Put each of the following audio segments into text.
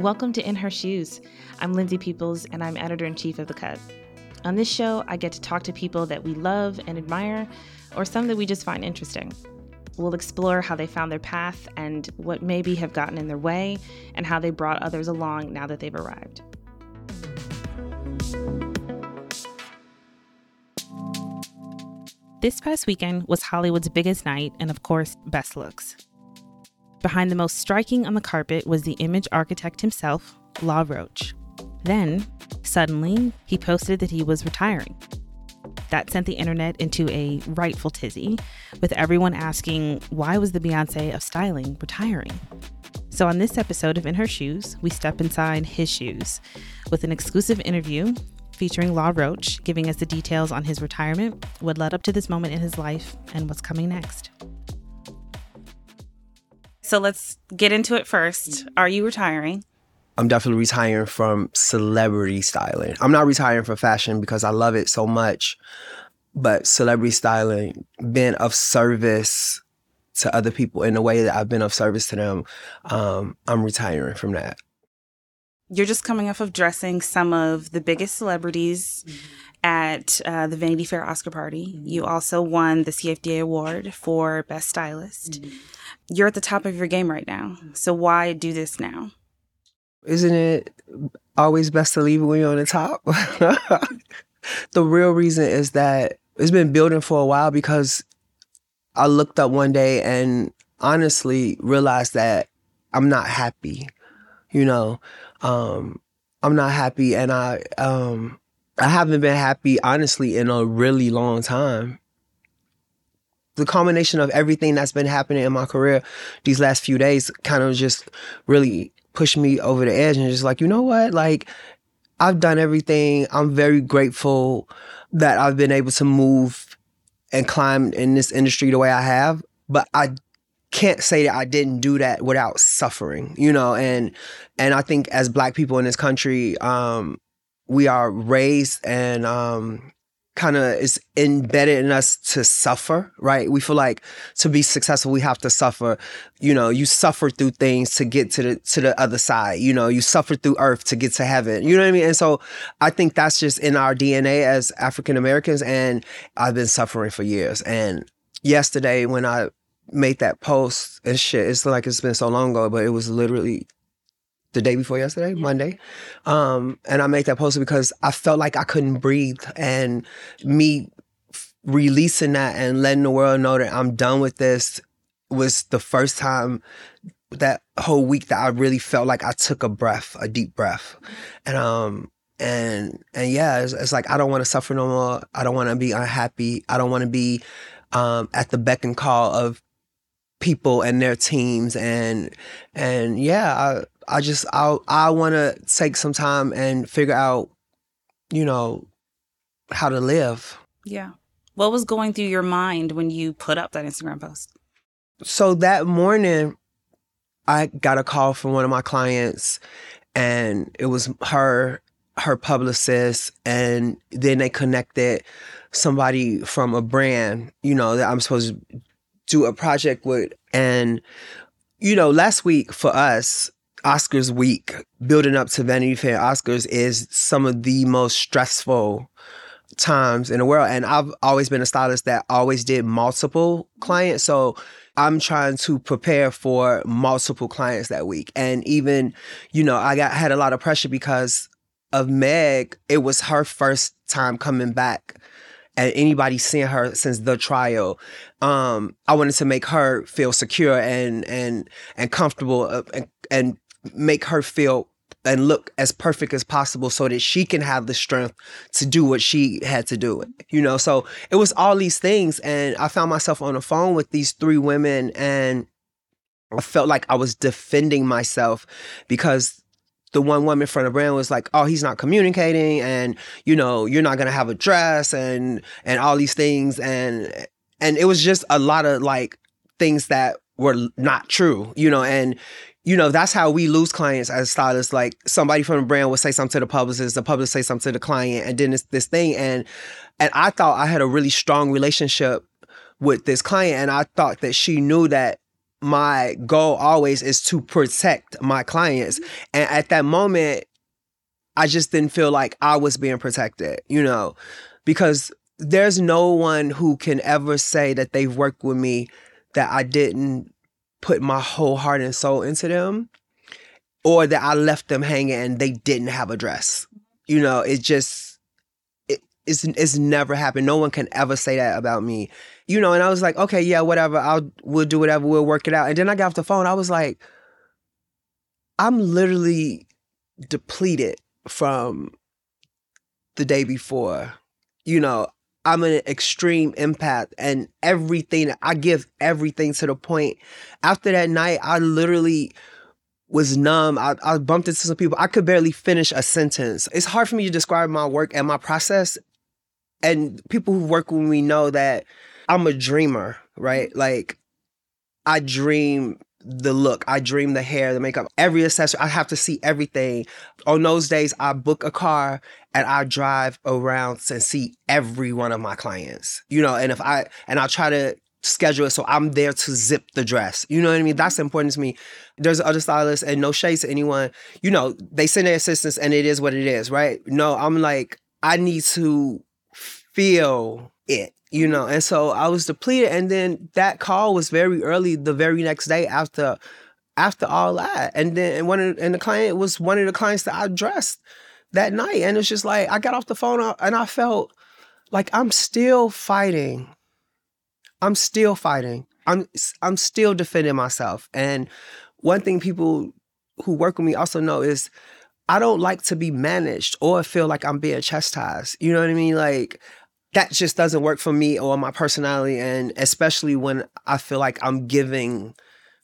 Welcome to In Her Shoes. I'm Lindsay Peoples, and I'm editor in chief of The Cut. On this show, I get to talk to people that we love and admire, or some that we just find interesting. We'll explore how they found their path and what maybe have gotten in their way, and how they brought others along now that they've arrived. This past weekend was Hollywood's biggest night, and of course, best looks. Behind the most striking on the carpet was the image architect himself, Law Roach. Then, suddenly, he posted that he was retiring. That sent the internet into a rightful tizzy, with everyone asking why was the Beyonce of styling retiring? So, on this episode of In Her Shoes, we step inside his shoes with an exclusive interview featuring Law Roach, giving us the details on his retirement, what led up to this moment in his life, and what's coming next. So let's get into it first. Are you retiring? I'm definitely retiring from celebrity styling. I'm not retiring from fashion because I love it so much, but celebrity styling, being of service to other people in the way that I've been of service to them, um, I'm retiring from that. You're just coming off of dressing some of the biggest celebrities. Mm-hmm at uh, the Vanity Fair Oscar party. Mm-hmm. You also won the CFDA award for Best Stylist. Mm-hmm you're at the top of your game right now. So why do this now? Isn't it always best to leave when you're on the top? the real reason is that it's been building for a while because I looked up one day and honestly realized that I'm not happy. You know, um, I'm not happy and I um I haven't been happy honestly in a really long time the combination of everything that's been happening in my career these last few days kind of just really pushed me over the edge and just like, you know what? Like, I've done everything. I'm very grateful that I've been able to move and climb in this industry the way I have. But I can't say that I didn't do that without suffering, you know, and and I think as black people in this country, um, we are raised and um, kind of is embedded in us to suffer, right? We feel like to be successful, we have to suffer. You know, you suffer through things to get to the to the other side. You know, you suffer through earth to get to heaven. You know what I mean? And so I think that's just in our DNA as African Americans. And I've been suffering for years. And yesterday when I made that post and shit, it's like it's been so long ago, but it was literally the day before yesterday, yeah. Monday. Um, and I made that post because I felt like I couldn't breathe. And me f- releasing that and letting the world know that I'm done with this was the first time that whole week that I really felt like I took a breath, a deep breath. And um and and yeah, it's, it's like I don't want to suffer no more. I don't want to be unhappy. I don't want to be um at the beck and call of people and their teams and and yeah, I just I I want to take some time and figure out, you know, how to live. Yeah. What was going through your mind when you put up that Instagram post? So that morning, I got a call from one of my clients, and it was her her publicist, and then they connected somebody from a brand, you know, that I'm supposed to do a project with, and you know, last week for us, Oscars week, building up to Vanity Fair Oscars is some of the most stressful times in the world. And I've always been a stylist that always did multiple clients. So I'm trying to prepare for multiple clients that week. And even, you know, I got had a lot of pressure because of Meg, it was her first time coming back and anybody seeing her since the trial. Um, I wanted to make her feel secure and and and comfortable uh, and, and make her feel and look as perfect as possible so that she can have the strength to do what she had to do. You know, so it was all these things and I found myself on the phone with these three women and I felt like I was defending myself because the one woman from the brand was like, "Oh, he's not communicating, and you know, you're not gonna have a dress, and and all these things, and and it was just a lot of like things that were not true, you know, and you know that's how we lose clients as stylists. Like somebody from the brand would say something to the publicist, the publicist say something to the client, and then it's this thing, and and I thought I had a really strong relationship with this client, and I thought that she knew that my goal always is to protect my clients. Mm-hmm. And at that moment, I just didn't feel like I was being protected, you know, because there's no one who can ever say that they've worked with me that I didn't put my whole heart and soul into them or that I left them hanging and they didn't have a dress. You know, it just it, it's it's never happened. No one can ever say that about me you know, and I was like, okay, yeah, whatever. I'll we'll do whatever. We'll work it out. And then I got off the phone. I was like, I'm literally depleted from the day before. You know, I'm an extreme impact and everything I give everything to the point. After that night, I literally was numb. I, I bumped into some people. I could barely finish a sentence. It's hard for me to describe my work and my process. And people who work with me know that I'm a dreamer, right? Like I dream the look, I dream the hair, the makeup, every accessory. I have to see everything. On those days, I book a car and I drive around and see every one of my clients. You know, and if I and I try to schedule it so I'm there to zip the dress. You know what I mean? That's important to me. There's other stylists and no shades to anyone. You know, they send their assistants and it is what it is, right? No, I'm like, I need to feel it you know and so i was depleted and then that call was very early the very next day after after all that. And then and one of, and the client was one of the clients that i addressed that night and it's just like i got off the phone uh, and i felt like i'm still fighting. I'm still fighting. I'm i'm still defending myself. And one thing people who work with me also know is i don't like to be managed or feel like i'm being chastised. You know what i mean? Like that just doesn't work for me or my personality and especially when i feel like i'm giving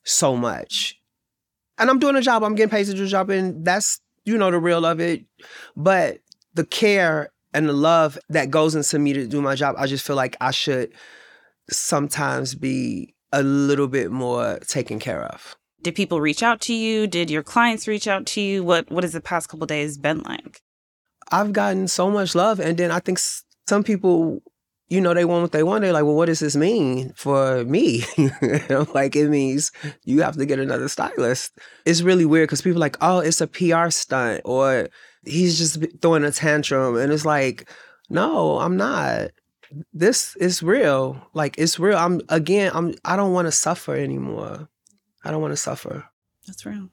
so much. And i'm doing a job i'm getting paid to do a job and that's you know the real of it. But the care and the love that goes into me to do my job i just feel like i should sometimes be a little bit more taken care of. Did people reach out to you? Did your clients reach out to you? What what has the past couple days been like? I've gotten so much love and then i think some people, you know, they want what they want. They're like, well, what does this mean for me? like, it means you have to get another stylist. It's really weird because people like, oh, it's a PR stunt or he's just throwing a tantrum. And it's like, no, I'm not. This is real. Like, it's real. I'm, again, I'm, I don't want to suffer anymore. I don't want to suffer. That's real.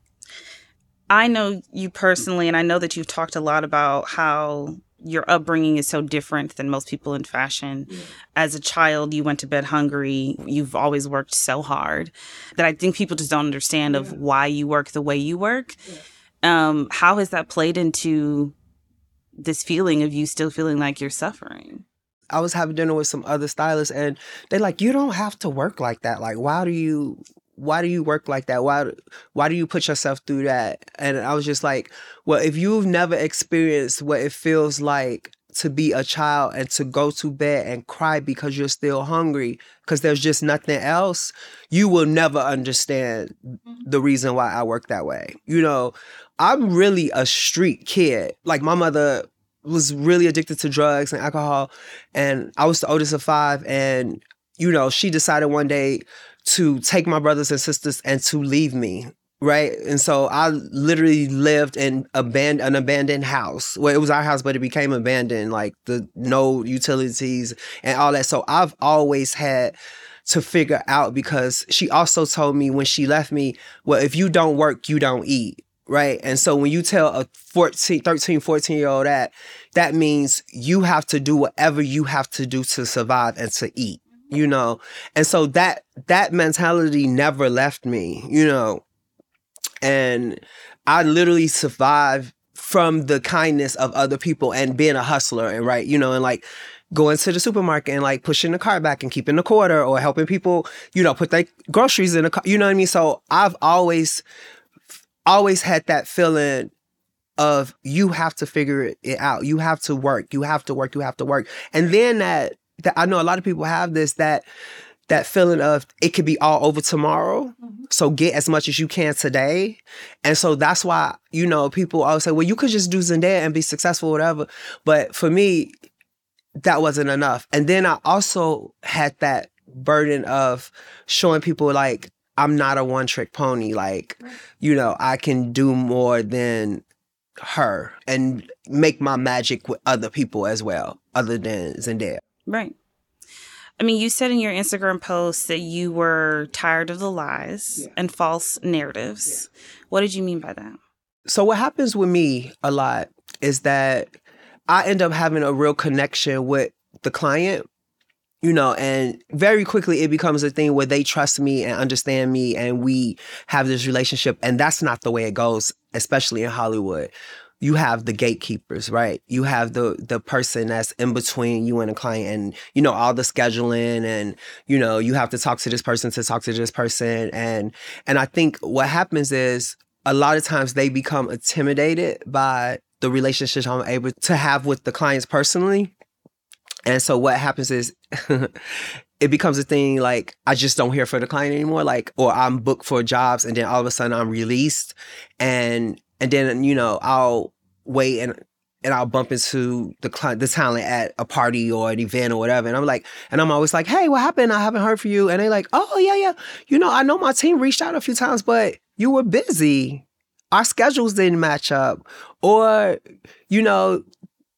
I know you personally, and I know that you've talked a lot about how your upbringing is so different than most people in fashion. Yeah. As a child, you went to bed hungry. You've always worked so hard that I think people just don't understand yeah. of why you work the way you work. Yeah. Um, how has that played into this feeling of you still feeling like you're suffering? I was having dinner with some other stylists and they're like, you don't have to work like that. Like, why do you why do you work like that? Why why do you put yourself through that? And I was just like, well, if you've never experienced what it feels like to be a child and to go to bed and cry because you're still hungry because there's just nothing else, you will never understand mm-hmm. the reason why I work that way. You know, I'm really a street kid. Like my mother was really addicted to drugs and alcohol and I was the oldest of 5 and you know, she decided one day to take my brothers and sisters and to leave me right? And so I literally lived in abandoned an abandoned house. Well, it was our house, but it became abandoned, like the no utilities and all that. So I've always had to figure out because she also told me when she left me, well, if you don't work, you don't eat. right? And so when you tell a 14, 13, 14 year old that, that means you have to do whatever you have to do to survive and to eat, you know? And so that, that mentality never left me, you know? And I literally survived from the kindness of other people and being a hustler and right, you know, and like going to the supermarket and like pushing the cart back and keeping the quarter or helping people, you know, put their groceries in the car, you know what I mean? So I've always, always had that feeling of you have to figure it out. You have to work. You have to work. You have to work. And then that, that I know a lot of people have this that that feeling of it could be all over tomorrow. Mm-hmm. So get as much as you can today. And so that's why, you know, people always say, well, you could just do Zendaya and be successful, whatever. But for me, that wasn't enough. And then I also had that burden of showing people like I'm not a one trick pony. Like, you know, I can do more than her and make my magic with other people as well, other than Zendaya. Right. I mean, you said in your Instagram post that you were tired of the lies yeah. and false narratives. Yeah. What did you mean by that? So, what happens with me a lot is that I end up having a real connection with the client, you know, and very quickly it becomes a thing where they trust me and understand me and we have this relationship. And that's not the way it goes, especially in Hollywood. You have the gatekeepers, right? You have the the person that's in between you and a client and you know all the scheduling and you know you have to talk to this person to talk to this person and and I think what happens is a lot of times they become intimidated by the relationships I'm able to have with the clients personally. And so what happens is it becomes a thing like I just don't hear for the client anymore. Like, or I'm booked for jobs and then all of a sudden I'm released and and then, you know, I'll wait and and I'll bump into the client, the talent at a party or an event or whatever. And I'm like, and I'm always like, hey, what happened? I haven't heard from you. And they're like, oh, yeah, yeah. You know, I know my team reached out a few times, but you were busy our schedules didn't match up or you know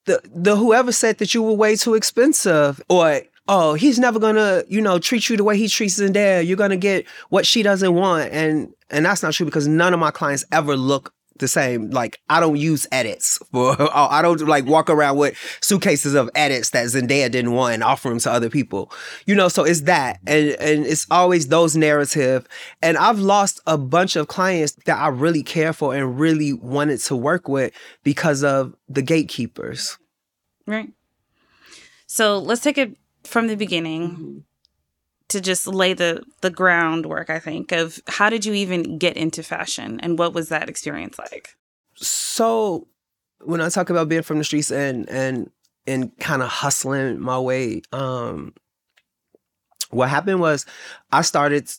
the the whoever said that you were way too expensive or oh he's never gonna you know treat you the way he treats Zendaya you're gonna get what she doesn't want and and that's not true because none of my clients ever look the same. Like I don't use edits for I don't like walk around with suitcases of edits that Zendaya didn't want and offer them to other people. You know, so it's that. And and it's always those narrative. And I've lost a bunch of clients that I really care for and really wanted to work with because of the gatekeepers. Right. So let's take it from the beginning. Mm-hmm. To just lay the the groundwork i think of how did you even get into fashion and what was that experience like? So when i talk about being from the streets and and and kind of hustling my way um what happened was i started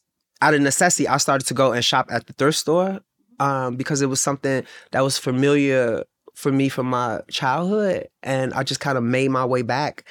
out of necessity i started to go and shop at the thrift store um because it was something that was familiar for me from my childhood and i just kind of made my way back.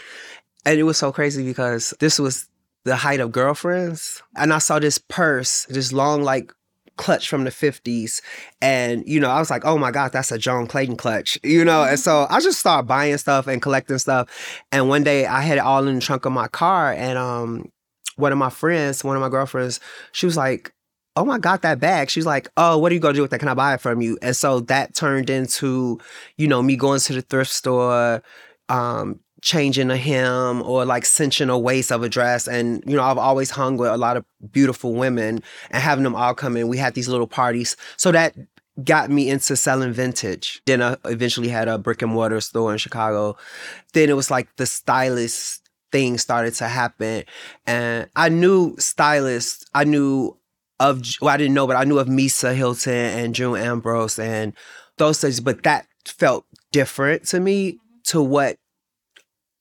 And it was so crazy because this was the height of girlfriends. And I saw this purse, this long, like, clutch from the 50s. And, you know, I was like, oh my God, that's a Joan Clayton clutch, you know? And so I just started buying stuff and collecting stuff. And one day I had it all in the trunk of my car. And um, one of my friends, one of my girlfriends, she was like, oh my god that bag she's like oh what are you gonna do with that can i buy it from you and so that turned into you know me going to the thrift store um changing a hem or like cinching a waist of a dress. And, you know, I've always hung with a lot of beautiful women and having them all come in. We had these little parties. So that got me into selling vintage. Then I eventually had a brick and mortar store in Chicago. Then it was like the stylist thing started to happen. And I knew stylists, I knew of, well, I didn't know, but I knew of Misa Hylton and June Ambrose and those things, but that felt different to me to what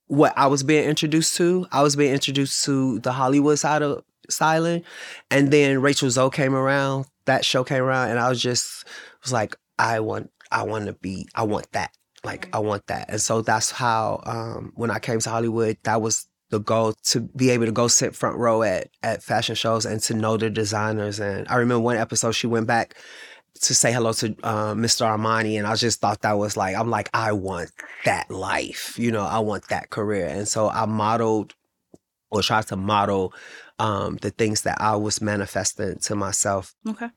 what I was being introduced to. I was being introduced to the Hollywood side of styling. And then Rachel Zoe came around, that show came around, and I was just was like, I want I want to be, I want that. Like I want that. And so that's how um when I came to Hollywood, that was the goal to be able to go sit front row at at fashion shows and to know the designers. And I remember one episode she went back to say hello to uh, Mr. Armani, and I just thought that was like, I'm like, I want that life, you know, I want that career, and so I modeled or tried to model um, the things that I was manifesting to myself. Okay.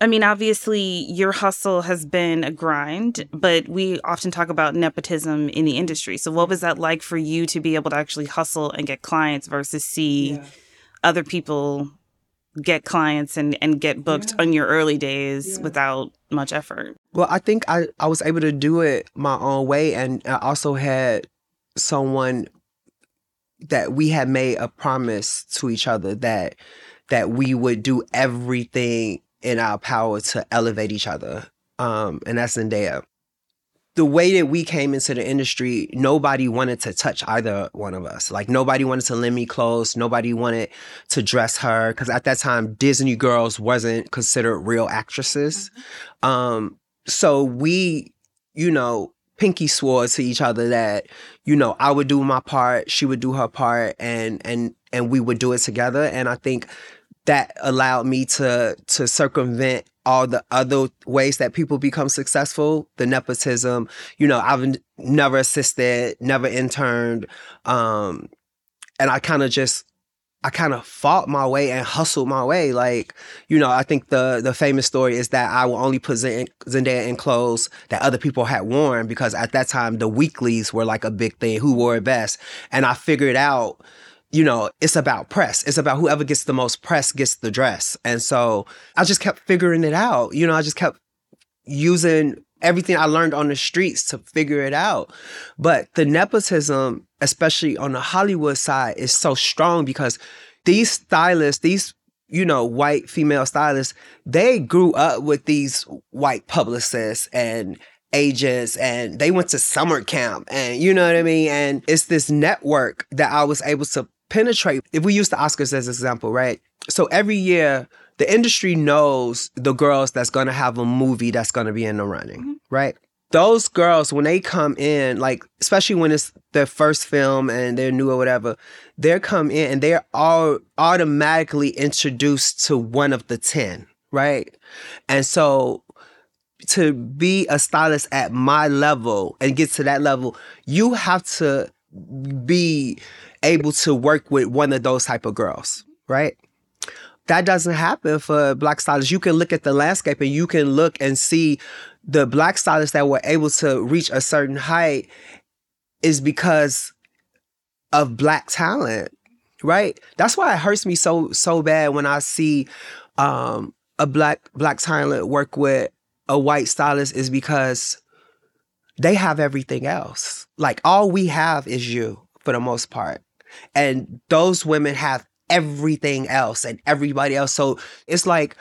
I mean, obviously, your hustle has been a grind, but we often talk about nepotism in the industry. So, what was that like for you to be able to actually hustle and get clients versus see yeah. other people get clients and, and get booked yeah. on your early days yeah. without much effort? Well, I think I, I was able to do it my own way. And I also had someone that we had made a promise to each other that that we would do everything in our power to elevate each other. Um, and that's Zendaya. The way that we came into the industry, nobody wanted to touch either one of us. Like nobody wanted to lend me clothes. Nobody wanted to dress her because at that time Disney girls wasn't considered real actresses. Mm-hmm. Um, so we, you know, pinky swore to each other that you know I would do my part, she would do her part, and and and we would do it together. And I think that allowed me to to circumvent all the other ways that people become successful the nepotism you know i've never assisted never interned um and i kind of just i kind of fought my way and hustled my way like you know i think the the famous story is that i will only put zendaya in clothes that other people had worn because at that time the weeklies were like a big thing who wore it best and i figured out you know, it's about press. It's about whoever gets the most press gets the dress. And so I just kept figuring it out. You know, I just kept using everything I learned on the streets to figure it out. But the nepotism, especially on the Hollywood side, is so strong because these stylists, these you know, white female stylists, they grew up with these white publicists and agents and they went to summer camp and you know what I mean? And it's this network that I was able to penetrate. If we use the Oscars as an example, right? So every year, the industry knows the girls that's going to have a movie that's going to be in the running, mm-hmm. right? Those girls, when they come in, like, especially when it's their first film and they're new or whatever, they come in and they're all automatically introduced to one of the 10, right? And so to be a stylist at my level and get to that level, you have to be able to work with one of those type of girls, right? That doesn't happen for black stylists. You can look at the landscape and you can look and see the black stylists that were able to reach a certain height is because of black talent, right? That's why it hurts me so so bad when I see um, a black black talent work with a white stylist is because they have everything else. Like all we have is you for the most part. And those women have everything else and everybody else. So it's like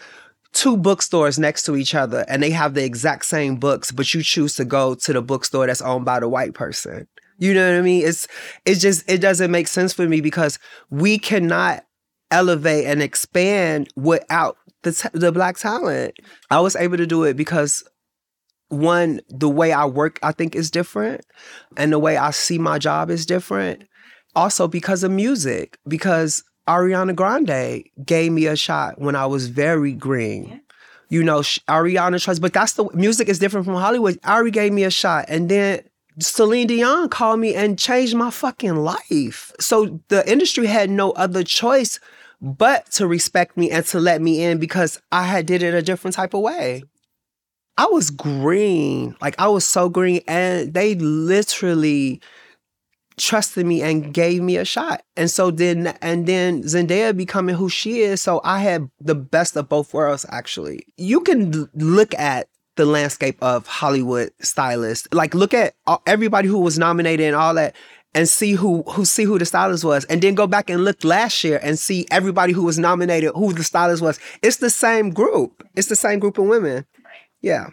two bookstores next to each other and they have the exact same books, but you choose to go to the bookstore that's owned by the white person. You know what I mean? It's it's just it doesn't make sense for me because we cannot elevate and expand without the t- the black talent. I was able to do it because one the way I work I think is different and the way I see my job is different also because of music, because Ariana Grande gave me a shot when I was very green. Yeah. You know, Ariana tries, but that's the music is different from Hollywood. Ari gave me a shot, and then Celine Dion called me and changed my fucking life. So the industry had no other choice but to respect me and to let me in because I had did it a different type of way. I was green, like I was so green, and they literally trusted me and gave me a shot. And so then and then Zendaya becoming who she is, so I had the best of both worlds actually. You can look at the landscape of Hollywood stylists. Like look at everybody who was nominated and all that and see who who see who the stylist was and then go back and look last year and see everybody who was nominated who the stylist was. It's the same group. It's the same group of women. Yeah.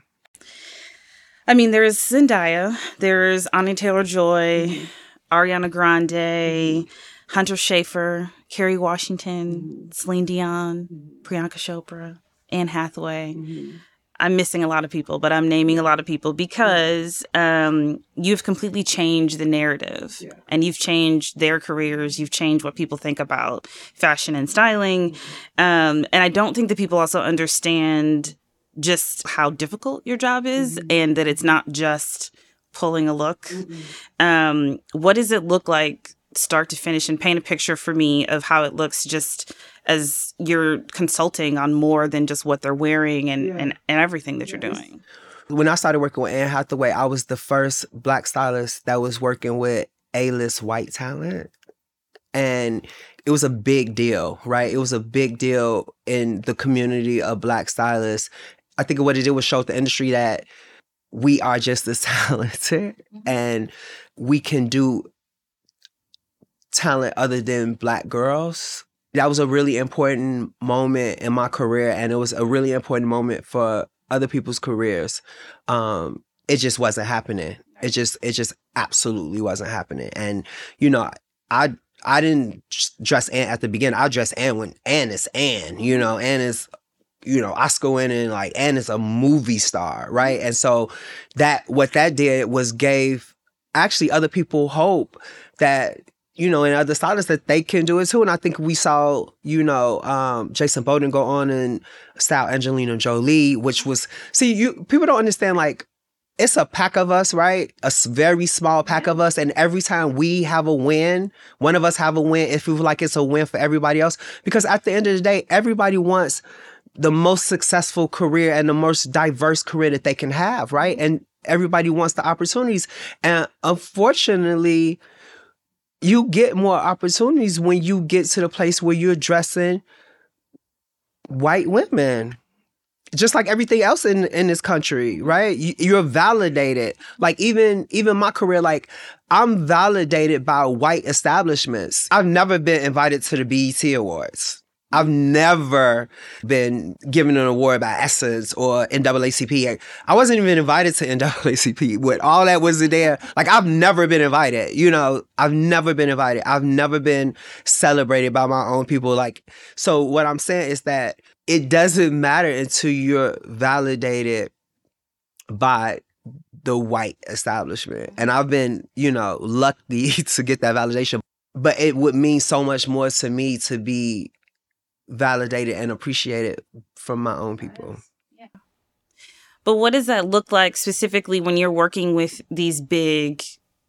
I mean, there's Zendaya, there's Anya Taylor Joy, mm-hmm. Ariana Grande, mm-hmm. Hunter Schafer, Kerry Washington, mm-hmm. Celine Dion, mm-hmm. Priyanka Chopra, Anne Hathaway. Mm-hmm. I'm missing a lot of people, but I'm naming a lot of people because um, you've completely changed the narrative yeah. and you've changed their careers. You've changed what people think about fashion and styling. Mm-hmm. Um, and I don't think that people also understand just how difficult your job is mm-hmm. and that it's not just pulling a look. Mm-hmm. Um, what does it look like start to finish and paint a picture for me of how it looks just as you're consulting on more than just what they're wearing and, yeah. and, and everything that yes. you're doing? When I started working with Anne Hathaway, I was the first black stylist that was working with A-list white talent. And it was a big deal, right? It was a big deal in the community of black stylists. I think what it did was show the industry that we are just as talented mm-hmm. and we can do talent other than black girls. That was a really important moment in my career, and it was a really important moment for other people's careers. Um, it just wasn't happening. It just, it just absolutely wasn't happening. And you know, I, I didn't dress Anne at the beginning. I dressed Anne when Anne is Anne. You know, Anne is you know, Oscar winning, like, Anne is a movie star, right? And so that what that did was gave actually other people hope that you know, and other stylists that they can do it too. And I think we saw, you know, um, Jason Bolden go on and style Angelina Jolie, which was see, you people don't understand like it's a pack of us, right? A very small pack of us, and every time we have a win, one of us have a win. It feels like it's a win for everybody else because at the end of the day, everybody wants the most successful career and the most diverse career that they can have, right? And everybody wants the opportunities, and unfortunately you get more opportunities when you get to the place where you're dressing white women just like everything else in in this country right? You, are validated. Like even even my career like i'm validated by white establishments. I've never been invited to the BET awards I've never been given an award by Essence or NAACP. I wasn't even invited to NAACP with all that was there. Like I've never been invited. You know, I've never been invited. I've never been celebrated by my own people. Like, so what I'm saying is that it doesn't matter until you're validated by the white establishment. And I've been, you know, lucky to get that validation. But it would mean so much more to me to be validated and appreciated from my own people. Yeah. But what does that look like specifically when you're working with these big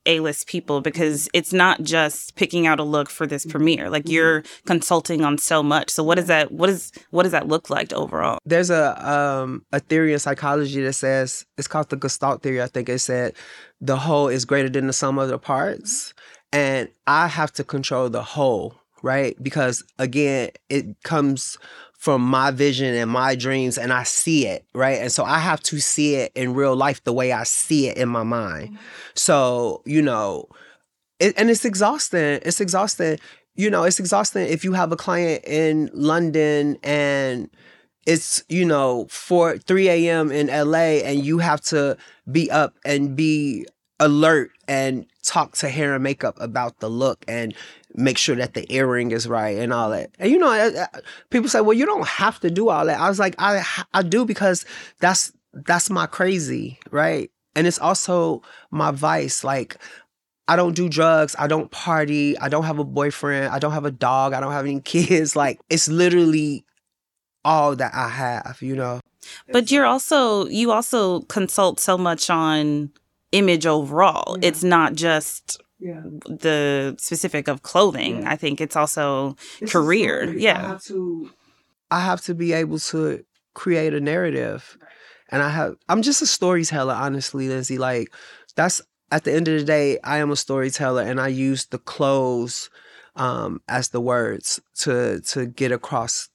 a-list people? Because it's not just picking out a look for this premiere. Like mm-hmm. you're consulting on so much. So what is that what is what does that look like overall? There's a um a theory in psychology that says it's called the gestalt theory i think it said the whole is greater than the sum of the parts. And i have to control the whole right? Because again, it comes from my vision and my dreams and I see it, right? And so I have to see it in real life the way I see it in my mind. Mm-hmm. So, you know, it, and it's exhausting. It's exhausting. You know, it's exhausting if you have a client in London and it's, you know, 4 3 a.m. in LA and you have to be up and be alert and talk to hair and makeup about the look and make sure that the earring is right and all that. And you know, people say, "Well, you don't have to do all that." I was like, "I I do because that's that's my crazy, right? And it's also my vice. Like, I don't do drugs. I don't party. I don't have a boyfriend. I don't have a dog. I don't have any kids. Like, it's literally all that I have. You know." But you're also you also consult so much on image overall. Yeah. It's not just yeah. the specific of clothing. Yeah. I think it's also it's career. Yeah. I have to I have to be able to create a narrative. And I have I'm just a storyteller, honestly, Lindsay. Like that's at the end of the day, I am a storyteller and I use the clothes um, as the words to to get across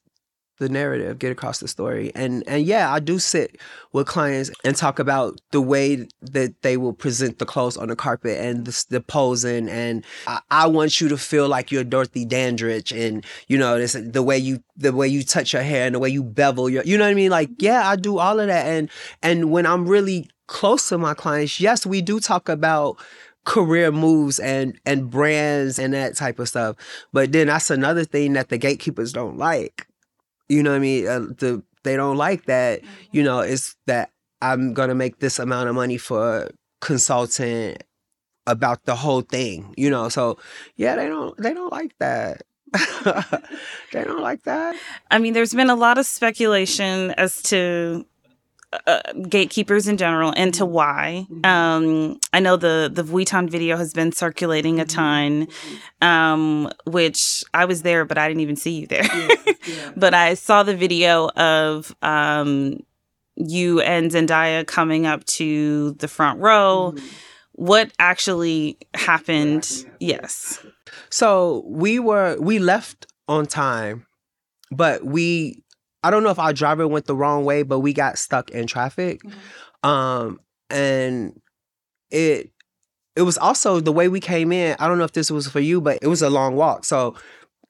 the narrative, get across the story. And and yeah, I do sit with clients and talk about the way that they will present the clothes on the carpet and the, the posing. And I, I, want you to feel like you're Dorothy Dandridge, and you know this the way you the way you touch your hair and the way you bevel your, you know what I mean? Like mm-hmm. yeah, I do all of that. And and when I'm really close to my clients, yes, we do talk about career moves and and brands and that type of stuff. But then that's another thing that the gatekeepers don't like you know what I mean? Uh, the they don't like that. You know, it's that I'm gonna make this amount of money for consultant about the whole thing. You know, so yeah, they don't they don't like that. they don't like that. I mean, there's been a lot of speculation as to uh, gatekeepers in general into mm-hmm. why. Mm-hmm. Um, I know the the Vuitton video has been circulating a ton, um, which I was there, but I didn't even see you there. Yeah, yeah. but I saw the video of um, you and Zendaya coming up to the front row. Mm-hmm. What actually happened? Yes. So we were we left on time, but we I don't know if our driver went the wrong way, but we got stuck in traffic. Mm-hmm. Um, and it it was also the way we came in. I don't know if this was for you, but it was a long walk. So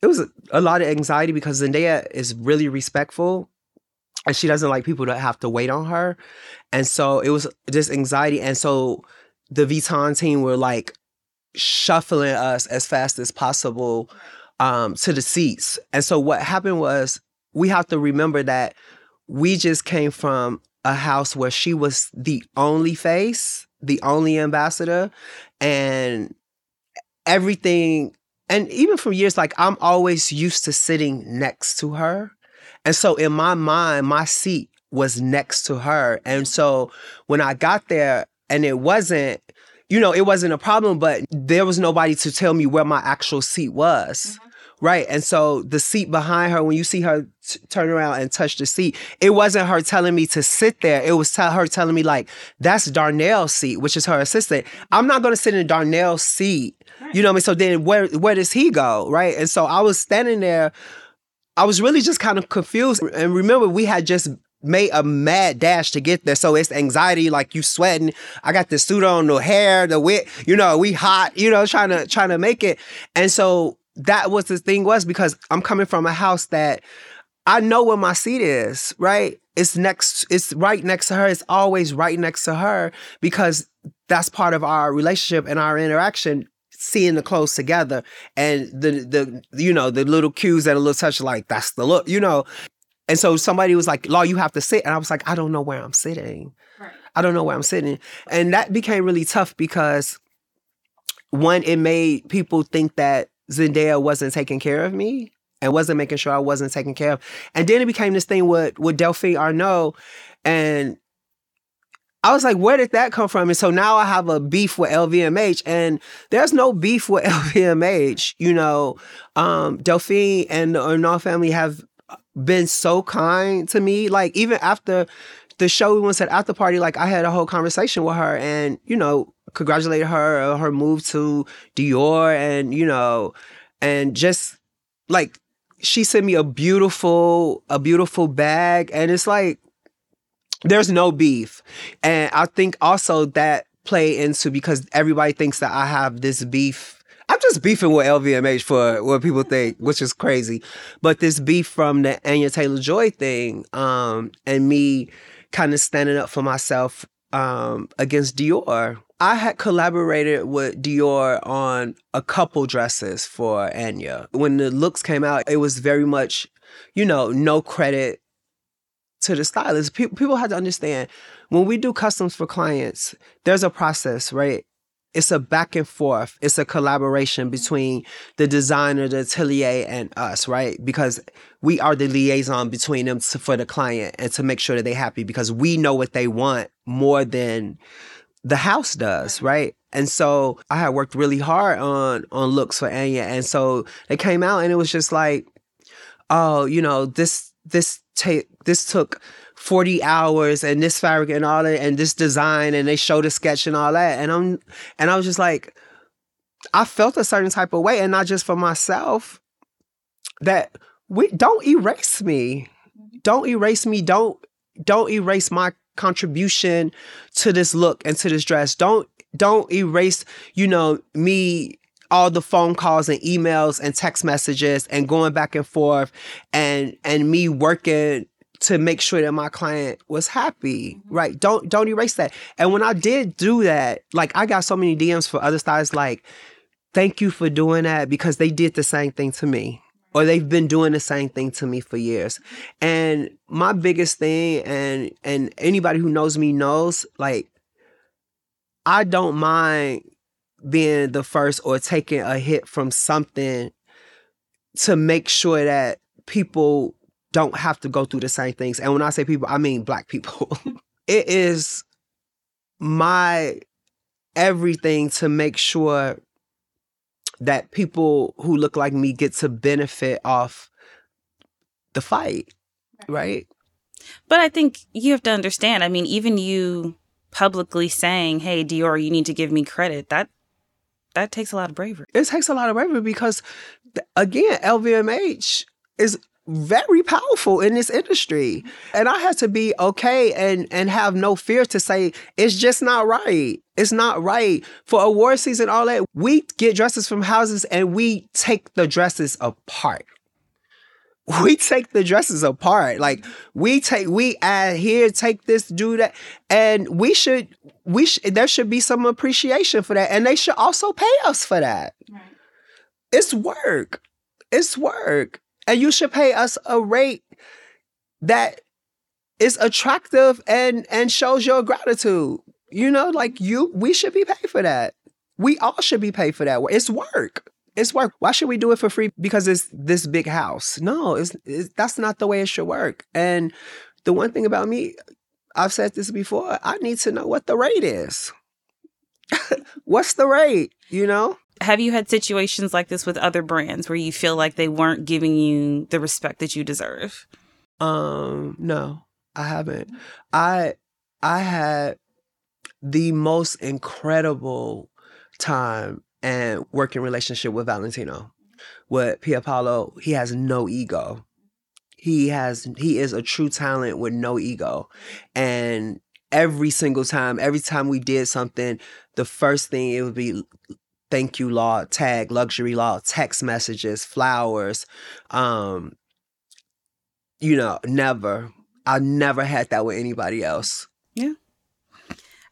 it was a, a lot of anxiety because Zendaya is really respectful and she doesn't like people to have to wait on her. And so it was just anxiety. And so the Vuitton team were like shuffling us as fast as possible um, to the seats. And so what happened was we have to remember that we just came from a house where she was the only face, the only ambassador, and everything. And even from years, like I'm always used to sitting next to her. And so in my mind, my seat was next to her. And so when I got there and it wasn't, you know, it wasn't a problem, but there was nobody to tell me where my actual seat was. Mm-hmm. Right. And so the seat behind her, when you see her t- turn around and touch the seat, it wasn't her telling me to sit there. It was t- her telling me, like, that's Darnell's seat, which is her assistant. I'm not going to sit in Darnell's seat. You know what I mean? So then where, where does he go? Right. And so I was standing there. I was really just kind of confused. And remember, we had just made a mad dash to get there. So it's anxiety, like you sweating. I got the suit on, the hair, the wit, you know, we hot, you know, trying to trying to make it. And so that was the thing was because I'm coming from a house that I know where my seat is, right? It's next, it's right next to her. It's always right next to her because that's part of our relationship and our interaction, seeing the clothes together and the the you know, the little cues and a little touch like that's the look, you know. And so somebody was like, Law, you have to sit. And I was like, I don't know where I'm sitting. Right. I don't know where I'm sitting. And that became really tough because one, it made people think that Zendaya wasn't taking care of me and wasn't making sure I wasn't taken care of. And then it became this thing with with Delphine Arnault, and I was like, where did that come from? And so now I have a beef with LVMH, and there's no beef with LVMH. You know, um, Delphine and the Arnault family have been so kind to me. Like even after the show we went to after party, like I had a whole conversation with her, and you know, congratulated her on her move to Dior and, you know, and just like she sent me a beautiful, a beautiful bag. And it's like, there's no beef. And I think also that play into because everybody thinks that I have this beef. I'm just beefing with LVMH for what people think, which is crazy. But this beef from the Anya Taylor Joy thing, um, and me kind of standing up for myself um, against Dior I had collaborated with Dior on a couple dresses for Anya. When the looks came out, it was very much, you know, no credit to the stylist. People, people had to understand when we do customs for clients, there's a process, right? It's a back and forth. It's a collaboration between the designer, the atelier, and us, right? Because we are the liaison between them to, for the client and to make sure that they're happy because we know what they want more than the house does, right? And so I had worked really hard on on looks for Anya, and so they came out, and it was just like, oh, you know, this this take this took 40 hours and this fabric and all that and this design and they showed a sketch and all that. And I'm and I was just like I felt a certain type of way and not just for myself that we don't erase me. Mm-hmm. Don't erase me. Don't don't erase my contribution to this look and to this dress. Don't don't erase, you know, me all the phone calls and emails and text messages and going back and forth and and me working to make sure that my client was happy mm-hmm. right don't don't erase that and when i did do that like i got so many dms for other stylists like thank you for doing that because they did the same thing to me or they've been doing the same thing to me for years. And my biggest thing and and anybody who knows me knows like I don't mind being the first or taking a hit from something to make sure that people don't have to go through the same things. And when I say people, I mean black people. it is my everything to make sure that people who look like me get to benefit off the fight, right? But I think you have to understand. I mean, even you publicly saying, "Hey, Dior, you need to give me credit." That that takes a lot of bravery. It takes a lot of bravery because, again, LVMH is very powerful in this industry, mm-hmm. and I had to be okay and and have no fear to say it's just not right. It's not right for award season. All that we get dresses from houses and we take the dresses apart we take the dresses apart. Like we take, we add here, take this, do that, and we should, we sh- there should be some appreciation for that, and they should also pay us for that. Right. It's work. It's work, and you should pay us a rate that is attractive and and shows your gratitude. You know, like you, we should be paid for that. We all should be paid for that. It's work it's work. Why should we do it for free? Because it's this big house. No, it's, it's that's not the way it should work. And the one thing about me, I've said this before, I need to know what the rate is. What's the rate? You know? Have you had situations like this with other brands where you feel like they weren't giving you the respect that you deserve? Um, no, I haven't. I I had the most incredible time and working relationship with Valentino. With Pierpaolo, he has no ego. He has he is a true talent with no ego. And every single time, every time we did something, the first thing it would be thank you law, tag, luxury law, text messages, flowers. Um, you know, never. I never had that with anybody else. Yeah.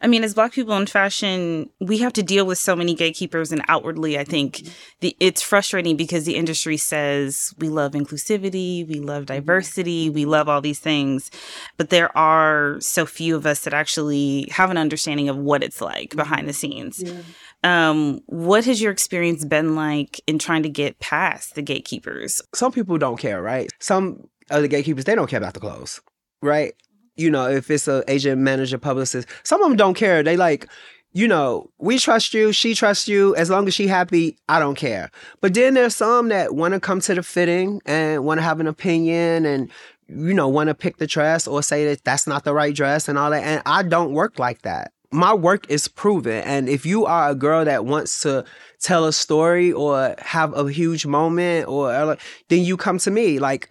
I mean, as Black people in fashion, we have to deal with so many gatekeepers, and outwardly, I think the it's frustrating because the industry says we love inclusivity, we love mm-hmm. diversity, we love all these things, but there are so few of us that actually have an understanding of what it's like behind the scenes. Yeah. Um, what has your experience been like in trying to get past the gatekeepers? Some people don't care, right? Some of the gatekeepers they don't care about the clothes, right? You know, if it's a agent, manager, publicist, some of them don't care. They like, you know, we trust you, she trusts you. As long as she happy, I don't care. But then there's some that want to come to the fitting and want to have an opinion and you know want to pick the dress or say that that's not the right dress and all that. And I don't work like that. My work is proven. And if you are a girl that wants to tell a story or have a huge moment or uh, then you come to me like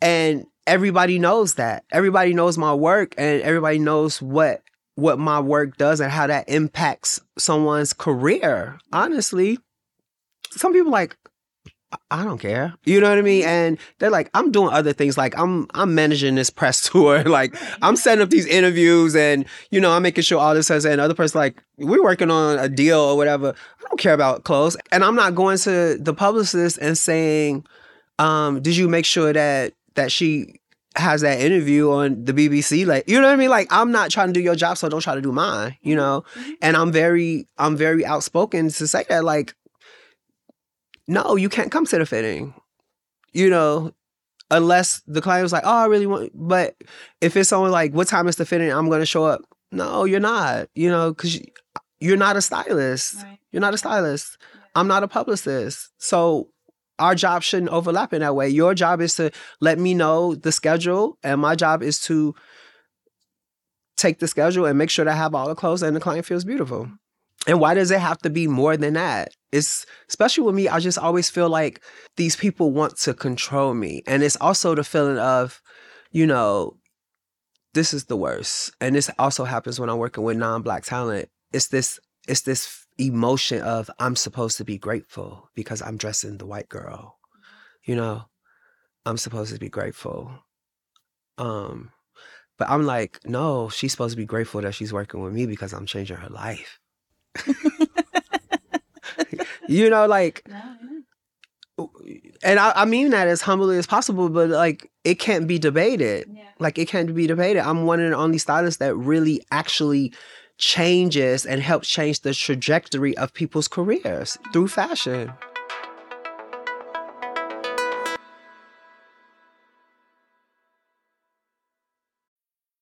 and everybody knows that. Everybody knows my work and everybody knows what what my work does and how that impacts someone's career. Honestly, some people like I don't care. You know what I mean? And they're like, I'm doing other things. Like I'm I'm managing this press tour. like I'm setting up these interviews and you know, I'm making sure all this has and other person like, we're working on a deal or whatever. I don't care about clothes. And I'm not going to the publicist and saying, um, did you make sure that that she has that interview on the BBC. Like, you know what I mean? Like, I'm not trying to do your job, so don't try to do mine, you know? Mm-hmm. And I'm very, I'm very outspoken to say that, like, no, you can't come to the fitting. You know, unless the client was like, oh, I really want, but if it's someone like, what time is the fitting? I'm going to show up. No, you're not, you know, because you're not a stylist. Right. You're not a stylist. I'm not a publicist. So our job shouldn't overlap in that way. Your job is to let me know the schedule, and my job is to take the schedule and make sure that I have all the clothes and the client feels beautiful. And why does it have to be more than that? It's especially with me, I just always feel like these people want to control me. And it's also the feeling of, you know, this is the worst. And this also happens when I'm working with non-black talent. It's this, it's this emotion of I'm supposed to be grateful because I'm dressing the white girl. You know, I'm supposed to be grateful. Um, but I'm like, no, she's supposed to be grateful that she's working with me because I'm changing her life. you know, like, and I, I, mean that as humbly as possible, but like, it can't be debated. Yeah. Like, it can't be debated. I'm one of the only stylists that really actually changes and helps change the trajectory of people's careers through fashion.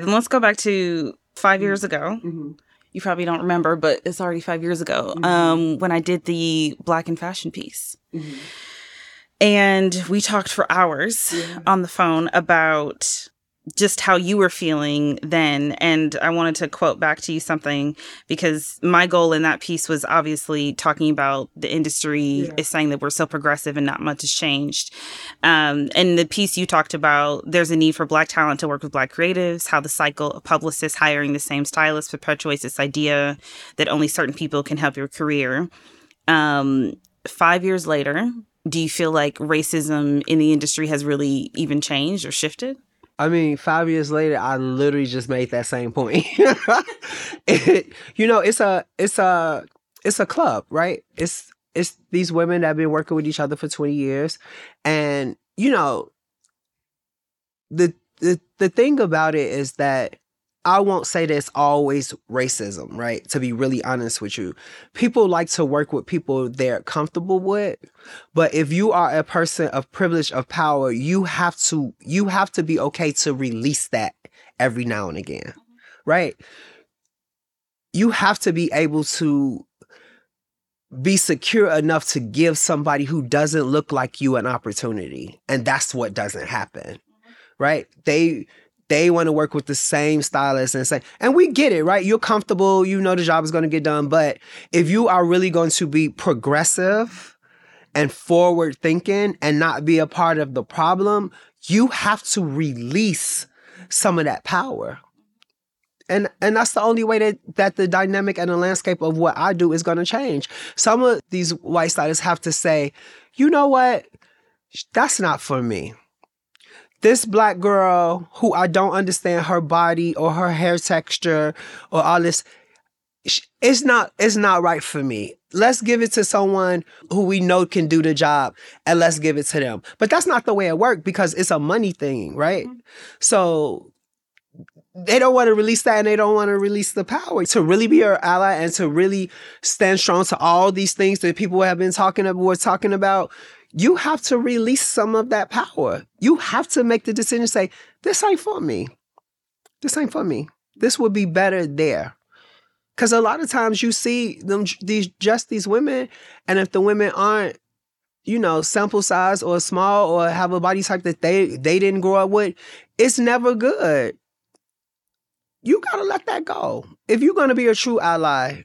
And let's go back to five years ago. Mm-hmm. You probably don't remember, but it's already five years ago mm-hmm. um, when I did the Black and Fashion piece. Mm-hmm. And we talked for hours yeah. on the phone about just how you were feeling then. And I wanted to quote back to you something because my goal in that piece was obviously talking about the industry yeah. is saying that we're so progressive and not much has changed. Um, and the piece you talked about, there's a need for Black talent to work with Black creatives, how the cycle of publicists hiring the same stylist perpetuates this idea that only certain people can help your career. Um, five years later, do you feel like racism in the industry has really even changed or shifted? I mean, five years later, I literally just made that same point. it, you know, it's a it's a it's a club, right? It's it's these women that have been working with each other for 20 years. And, you know, the the the thing about it is that I won't say it's always racism, right? To be really honest with you. People like to work with people they're comfortable with. But if you are a person of privilege of power, you have to you have to be okay to release that every now and again. Right? You have to be able to be secure enough to give somebody who doesn't look like you an opportunity. And that's what doesn't happen. Right? They they want to work with the same stylist and say, and we get it, right? You're comfortable, you know the job is going to get done. But if you are really going to be progressive and forward thinking and not be a part of the problem, you have to release some of that power. And and that's the only way that that the dynamic and the landscape of what I do is going to change. Some of these white stylists have to say, you know what? That's not for me this black girl who I don't understand her body or her hair texture or all this it's not it's not right for me. Let's give it to someone who we know can do the job and let's give it to them. But that's not the way it works because it's a money thing, right? Mm-hmm. So they don't want to release that and they don't want to release the power to really be our ally and to really stand strong to all these things that people have been talking about were talking about you have to release some of that power. You have to make the decision say, this ain't for me. This ain't for me. This would be better there. Cause a lot of times you see them these just these women, and if the women aren't, you know, sample size or small or have a body type that they they didn't grow up with, it's never good. You gotta let that go. If you're gonna be a true ally,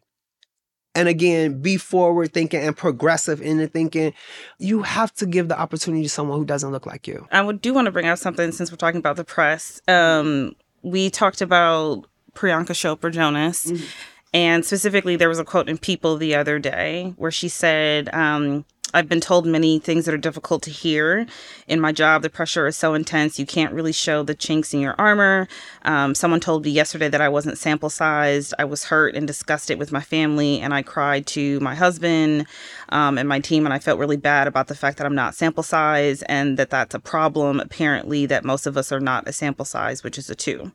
and again be forward thinking and progressive in the thinking. You have to give the opportunity to someone who doesn't look like you. I would do want to bring up something since we're talking about the press. Um, we talked about priyanka chopra jonas mm-hmm. and specifically there was a quote in people the other day where she said um, I've been told many things that are difficult to hear. In my job, the pressure is so intense, you can't really show the chinks in your armor. Um, someone told me yesterday that I wasn't sample sized. I was hurt and disgusted with my family, and I cried to my husband um, and my team, and I felt really bad about the fact that I'm not sample size and that that's a problem, apparently, that most of us are not a sample size, which is a two.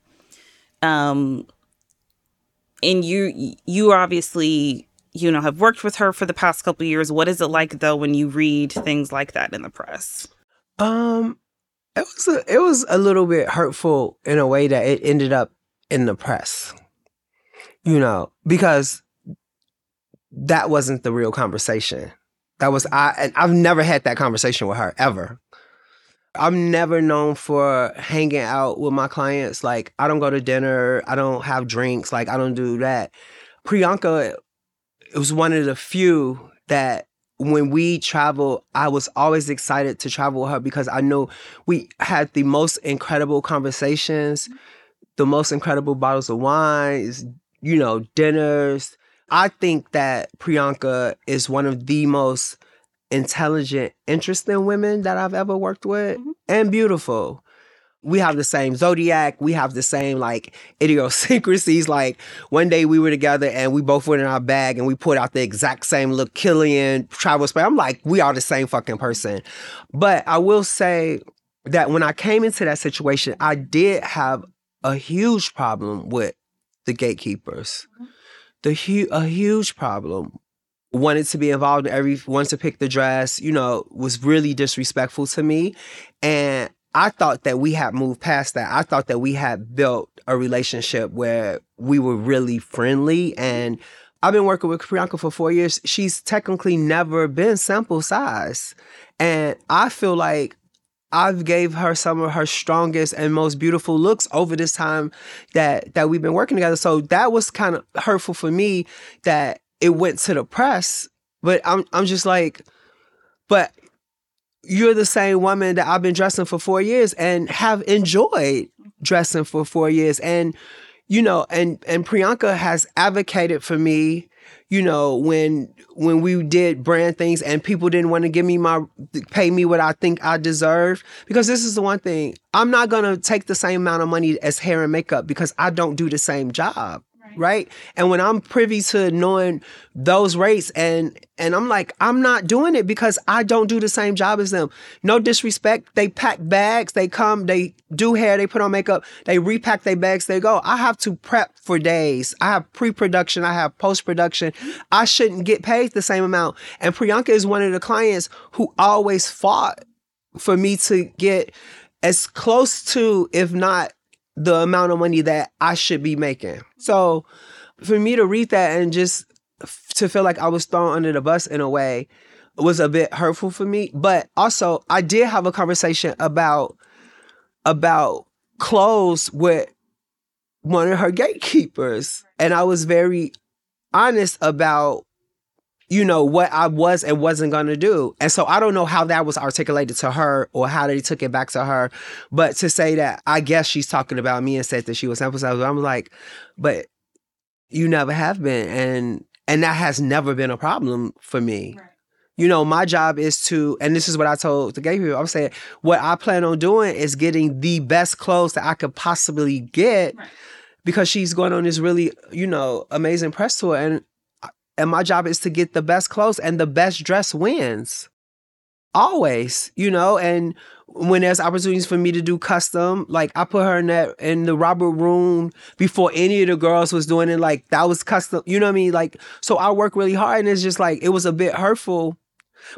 Um, and you, you obviously you know, have worked with her for the past couple years. What is it like though when you read things like that in the press? Um, it was a, it was a little bit hurtful in a way that it ended up in the press. You know, because that wasn't the real conversation. That was I and I've never had that conversation with her ever. I'm never known for hanging out with my clients. Like I don't go to dinner, I don't have drinks, like I don't do that. Priyanka it was one of the few that when we travel, I was always excited to travel with her because I know we had the most incredible conversations, the most incredible bottles of wines, you know, dinners. I think that Priyanka is one of the most intelligent, interesting women that I've ever worked with Mhm. and beautiful. We have the same zodiac. We have the same like idiosyncrasies. Like one day we were together and we both went in our bag and we put out the exact same look Kilian travel spray. I'm like, we are the same fucking person. But I will say that when I came into that situation, I did have a huge problem with the gatekeepers. Mm-hmm. The hu- a huge problem. Wanted to be involved in every wanted to pick the dress, you know, was really disrespectful to me. And I thought that we had moved past that. I thought that we had built a relationship where we were really friendly. And I've been working with Priyanka for four years. She's technically never been sample size. And I feel like I've gave her some of her strongest and most beautiful looks over this time that that we've been working together. So that was kind of hurtful for me that it went to the press. But I'm I'm just like, but you're the same woman that I've been dressing for four years and have enjoyed dressing for four years. And, you know, and and Priyanka has advocated for me, you know, when when we did brand things and people didn't want to give me my pay me what I think I deserve. Because this is the one thing. I'm not gonna take the same amount of money as hair and makeup because I don't do the same job right. And when i'm privy to knowing those rates and and i'm like i'm not doing it because i don't do the same job as them. No disrespect. They pack bags. They come they do hair. They put on makeup. They repack their bags. They go. I have to prep for days. I have pre-production. I have post-production. I shouldn't get paid the same amount. And priyanka is one of the clients who always fought for me to get as close to if not the amount of money that I should be making. So for me to read that and just to feel like I was thrown under the bus in a way was a bit hurtful for me. But also I did have a conversation about about clothes with one of her gatekeepers. And I was very honest about you know what I was and wasn't gonna do. And so I don't know how that was articulated to her or how they took it back to her. But to say that I guess she's talking about me and said that she was emphasized, I'm like, but you never have been. And and that has never been a problem for me. You know, my job is to, and this is what I told the gay people. I'm saying what I plan on doing is getting the best clothes that I could possibly get because she's going on this really, you know, amazing press tour. And and my job is to get the best clothes and the best dress wins. Always you know and when there's opportunities for me to do custom like i put her in that in the robert room before any of the girls was doing it like that was custom you know what i mean? Like so i work really hard and it's just like it was a bit hurtful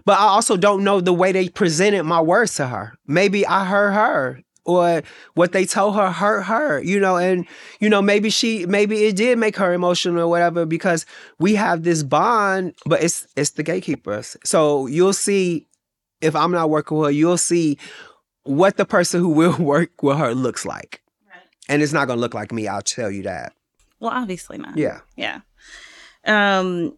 but i also don't know the way they presented my words to her. Maybe i hurt her or what they told her hurt her, you know, and you know, maybe she maybe it did make her emotional or whatever because we have this bond, but it's it's the gatekeepers. So you'll see if I'm not working with her, you'll see what the person who will work with her looks like. And it's not gonna look like me, I'll tell you that. Well, obviously not. Yeah. Yeah. Um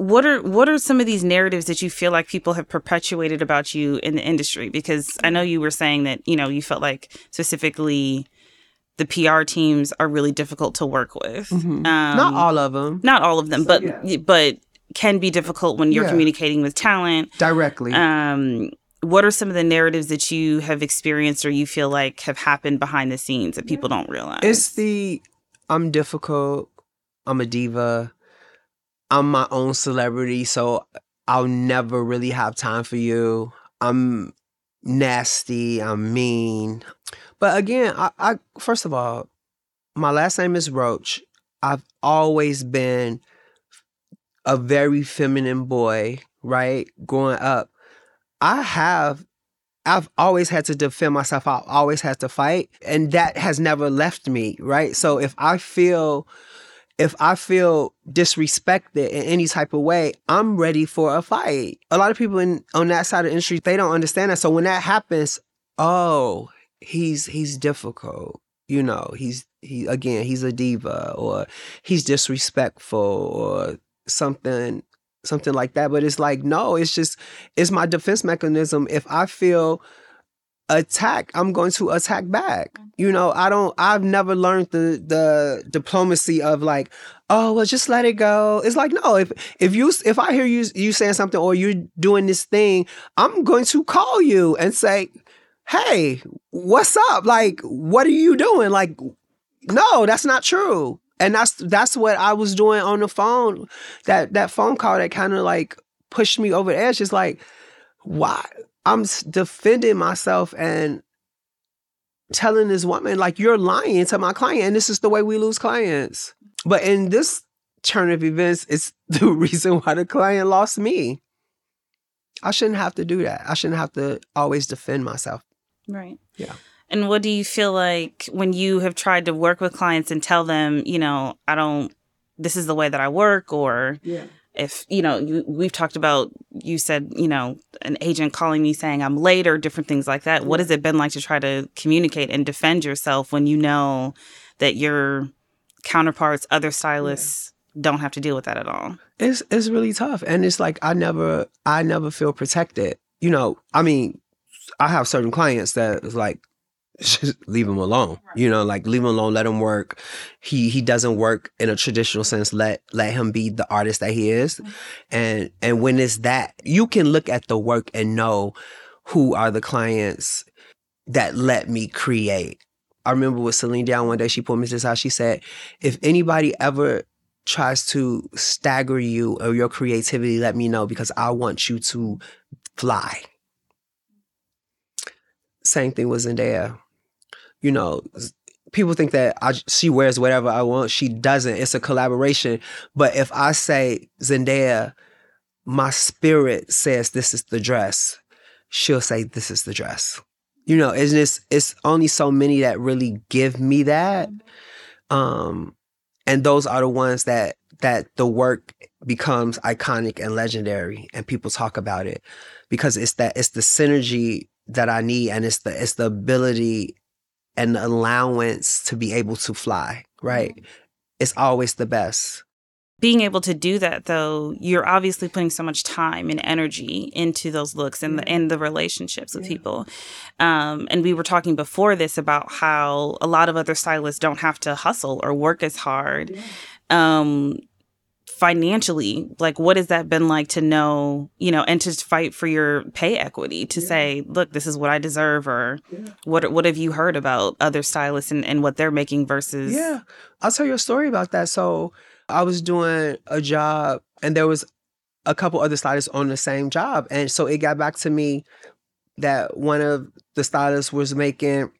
what are what are some of these narratives that you feel like people have perpetuated about you in the industry because I know you were saying that, you know, you felt like specifically the PR teams are really difficult to work with. Um, not all of them. not all of them, but yeah. but can be difficult when you're Yeah. communicating with talent. Directly. Um what are some of the narratives that you have experienced or you feel like have happened behind the scenes that people don't realize? It's the I'm difficult. I'm a diva. I'm my own celebrity, so I'll never really have time for you. I'm nasty. I'm mean. But again, I, I first of all, my last name is Roach. I've always been a very feminine boy, right? Growing up, I have I've always had to defend myself. I've always had to fight. And that has never left me, right? So if I feel if I feel disrespected in any type of way, I'm ready for a fight. A lot of people in on that side of the industry, they don't understand that. So when that happens, oh, he's he's difficult. You know, he's he again, he's a diva or he's disrespectful or something something like that. But it's like, no, it's just it's my defense mechanism. If I feel attacked, I'm going to attack back. You know, I don't I've never learned the the diplomacy of like, oh well just let it go. It's like no if if you if i hear you you saying something or you're doing this thing i'm going to call you and say hey what's up? Like what are you doing? Like no that's not true. And that's that's what i was doing on the phone. That that phone call that kind of like pushed me over the edge. It's like why i'm defending myself and telling this woman like you're lying to my client and this is the way we lose clients but in this turn of events, it's the reason why the client lost me. I shouldn't have to do that. I shouldn't have to always defend myself. Right. Yeah. And what do you feel like when you have tried to work with clients and tell them, you know, I don't, this is the way that I work, or yeah. If, you know, you, we've talked about, you said, you know, an agent calling me saying I'm late or different things like that. What mm-hmm. has it been like to try to communicate and defend yourself when you know that you're counterparts, other stylists yeah. don't have to deal with that at all. It's it's really tough, and it's like I never I never feel protected. You know, I mean, I have certain clients that is like just leave him alone. You know, like leave him alone, let him work. He he doesn't work in a traditional sense. Let let him be the artist that he is. Mm-hmm. And and when it's that, you can look at the work and know who are the clients that let me create. I remember with Celine Dion one day, she pulled me to this house. She said, if anybody ever tries to stagger you or your creativity, let me know because I want you to fly. Same thing with Zendaya. You know, people think that I, she wears whatever I want. She doesn't. It's a collaboration. But if I say Zendaya, my spirit says this is the dress, she'll say this is the dress you know, it's just it's only so many that really give me that. Um and those are the ones that that the work becomes iconic and legendary and people talk about it because it's that it's the synergy that I need and it's the it's the ability and the allowance to be able to fly, right? Mm-hmm. It's always the best being able to do that though you're obviously putting so much time and energy into those looks and the and the relationships with yeah. people um, and we were talking before this about how a lot of other stylists don't have to hustle or work as hard yeah. um, financially like what has that been like to know you know and to fight for your pay equity to yeah. say look this is what i deserve or what what have you heard about other stylists and, and what they're making versus yeah i'll tell you a story about that so I was doing a job and there was a couple other stylists on the same job. And so it got back to me that one of the stylists was making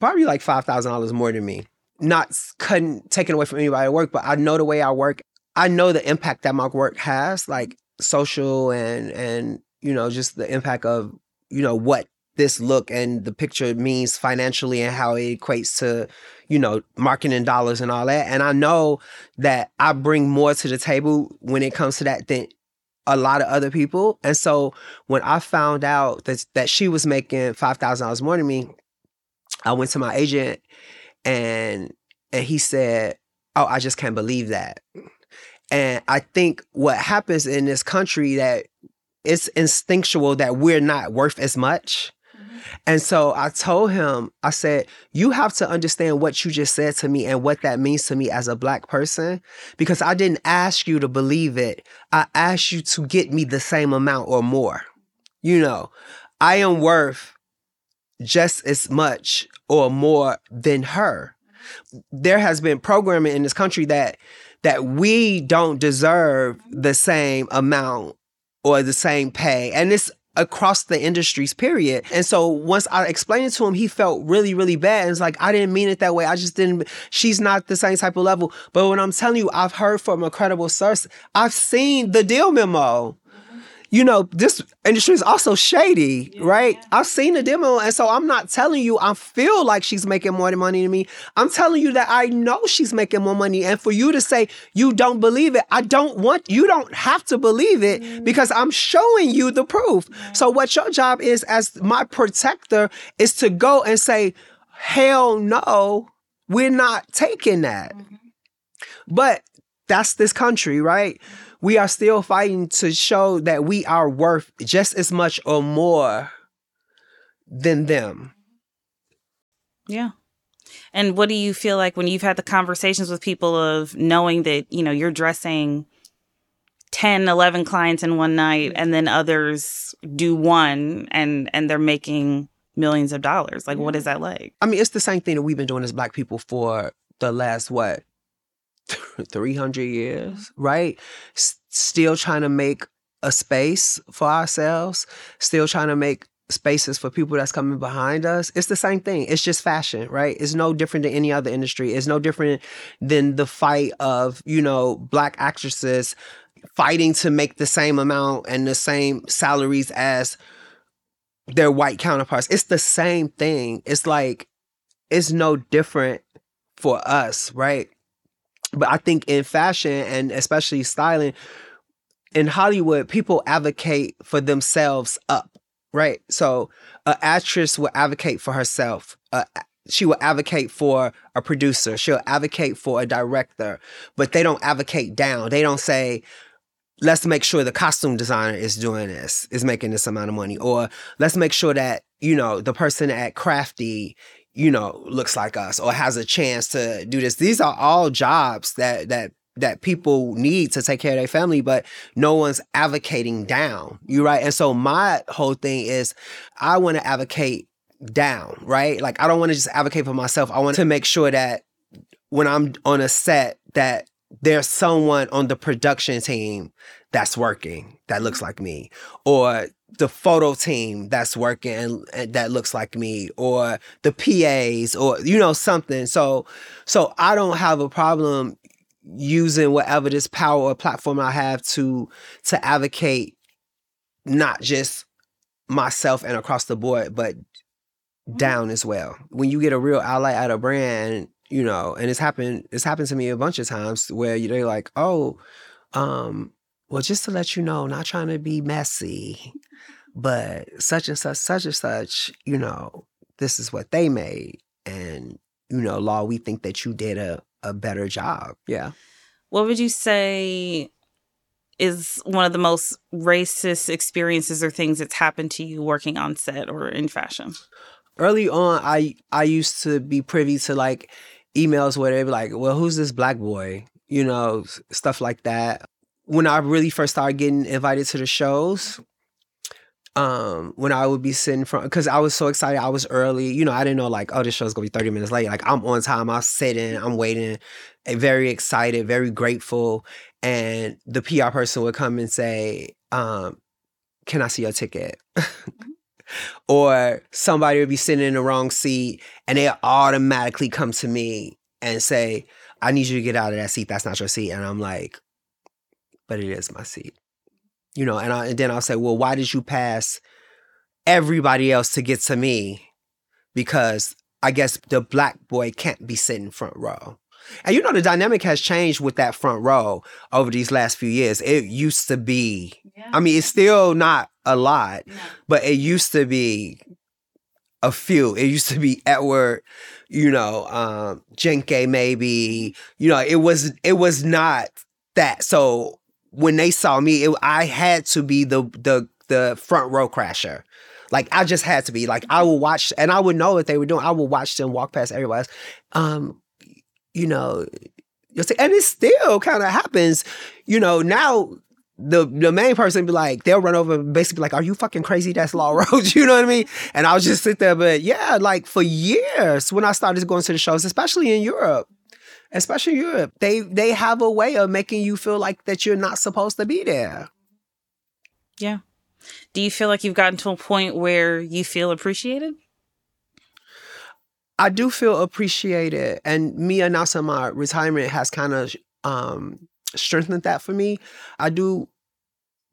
probably like $5,000 more than me. Not cutting, taking away from anybody at work, but I know the way I work. I know the impact that my work has, like social and, and, you know, just the impact of, you know, what this look and the picture means financially and how it equates to, you know, marketing dollars and all that. And I know that I bring more to the table when it comes to that than a lot of other people. And so when I found out that that she was making five thousand dollars more than me, I went to my agent and and he said, Oh, I just can't believe that. And I think what happens in this country that it's instinctual that we're not worth as much. Mm-hmm. And so I told him, I said, you have to understand what you just said to me and what that means to me as a black person, because I didn't ask you to believe it. I asked you to get me the same amount or more. You know, I am worth just as much or more than her. Mm-hmm. There has been programming in this country that that we don't deserve the same amount or the same pay. And it's across the industries, period. And so once I explained it to him, he felt really, really bad. And it's like, I didn't mean it that way. I just didn't, she's not the same type of level. But when I'm telling you, I've heard from a credible source, I've seen the deal memo you know, this industry is also shady, yeah, right? I've seen the demo, and so I'm not telling you I feel like she's making more money than me. I'm telling you that I know she's making more money. And for you to say you don't believe it, I don't want you don't have to believe it mm. because I'm showing you the proof. Yeah. So what your job is as my protector is to go and say, hell no, we're not taking that. Mm-hmm. But that's this country, right? Mm-hmm we are still fighting to show that we are worth just as much or more than them. Yeah. And what do you feel like when you've had the conversations with people of knowing that, you know, you're dressing 10, 11 clients in one night and then others do one and and they're making millions of dollars. Like what is that like? I mean, it's the same thing that we've been doing as black people for the last what 300 years, right? S- still trying to make a space for ourselves, still trying to make spaces for people that's coming behind us. It's the same thing. It's just fashion, right? It's no different than any other industry. It's no different than the fight of, you know, black actresses fighting to make the same amount and the same salaries as their white counterparts. It's the same thing. It's like it's no different for us, right? But I think in fashion and especially styling in Hollywood, people advocate for themselves up, right? So an actress will advocate for herself. Uh, she will advocate for a producer. She'll advocate for a director, but they don't advocate down. They don't say, let's make sure the costume designer is doing this, is making this amount of money, or let's make sure that, you know, the person at Crafty, you know, looks like us or has a chance to do this. These are all jobs that that that people need to take care of their family, but no one's advocating down. You right? And so my whole thing is I want to advocate down, right? Like I don't want to just advocate for myself. I want to make sure that when I'm on a set that there's someone on the production team that's working that looks like me or the photo team that's working and, and that looks like me or the PAs or you know something so so I don't have a problem using whatever this power or platform I have to to advocate not just myself and across the board but down as well when you get a real ally at a brand you know, and it's happened. It's happened to me a bunch of times where they're like, "Oh, um, well, just to let you know, not trying to be messy, but such and such, such and such, you know, this is what they made, and you know, law, we think that you did a a better job." Yeah. What would you say is one of the most racist experiences or things that's happened to you working on set or in fashion? Early on, I I used to be privy to like emails where they'd be like, well, who's this black boy? You know, stuff like that. When I really first started getting invited to the shows, um, when I would be sitting front, because I was so excited, I was early. You know, I didn't know like, oh, this show's gonna be 30 minutes late. Like I'm on time, I'm sitting, I'm waiting, and very excited, very grateful. And the PR person would come and say, um, can I see your ticket? or somebody would be sitting in the wrong seat and they automatically come to me and say, I need you to get out of that seat. That's not your seat. And I'm like, but it is my seat. You know, and, I, and then I'll say, well, why did you pass everybody else to get to me? Because I guess the black boy can't be sitting front row. And you know, the dynamic has changed with that front row over these last few years. It used to be, yeah. I mean, it's still not a lot, yeah. but it used to be a few. It used to be Edward, you know, um, Jenke maybe, you know, it was, it was not that. So when they saw me, it, I had to be the, the, the front row crasher. Like I just had to be like I would watch and I would know what they were doing. I would watch them walk past everybody else. Um, you know, you'll say, and it still kind of happens, you know, now the the main person be like, they'll run over and basically like, are you fucking crazy? That's Law Roach, you know what I mean? And I'll just sit there, but yeah, like for years when I started going to the shows, especially in Europe, especially Europe, they they have a way of making you feel like that you're not supposed to be there. Yeah. Do you feel like you've gotten to a point where you feel appreciated? I do feel appreciated, and me announcing my retirement has kind of um, strengthened that for me. I do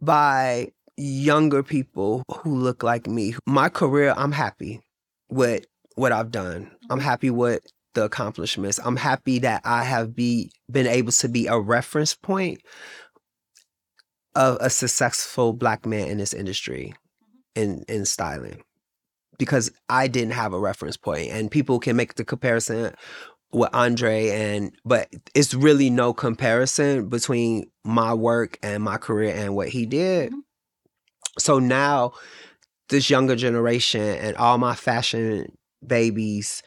by younger people who look like me. My career, I'm happy with what I've done. I'm happy with the accomplishments. I'm happy that I have be been able to be a reference point of a successful black man in this industry in in styling because I didn't have a reference point, and people can make the comparison with Andre, and but it's really no comparison between my work and my career and what he did. Mm-hmm. So now, this younger generation and all my fashion babies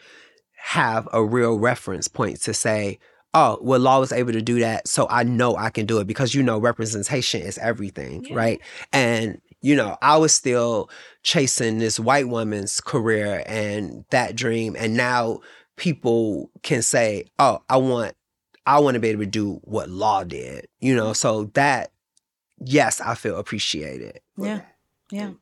have a real reference point to say, oh, well, Law was able to do that, so I know I can do it because you know representation is everything, yeah. right? And you know, I was still chasing this white woman's career and that dream, and now people can say, oh, I want, I want to be able to do what Law did, you know. So that, yes, I feel appreciated. Yeah, yeah.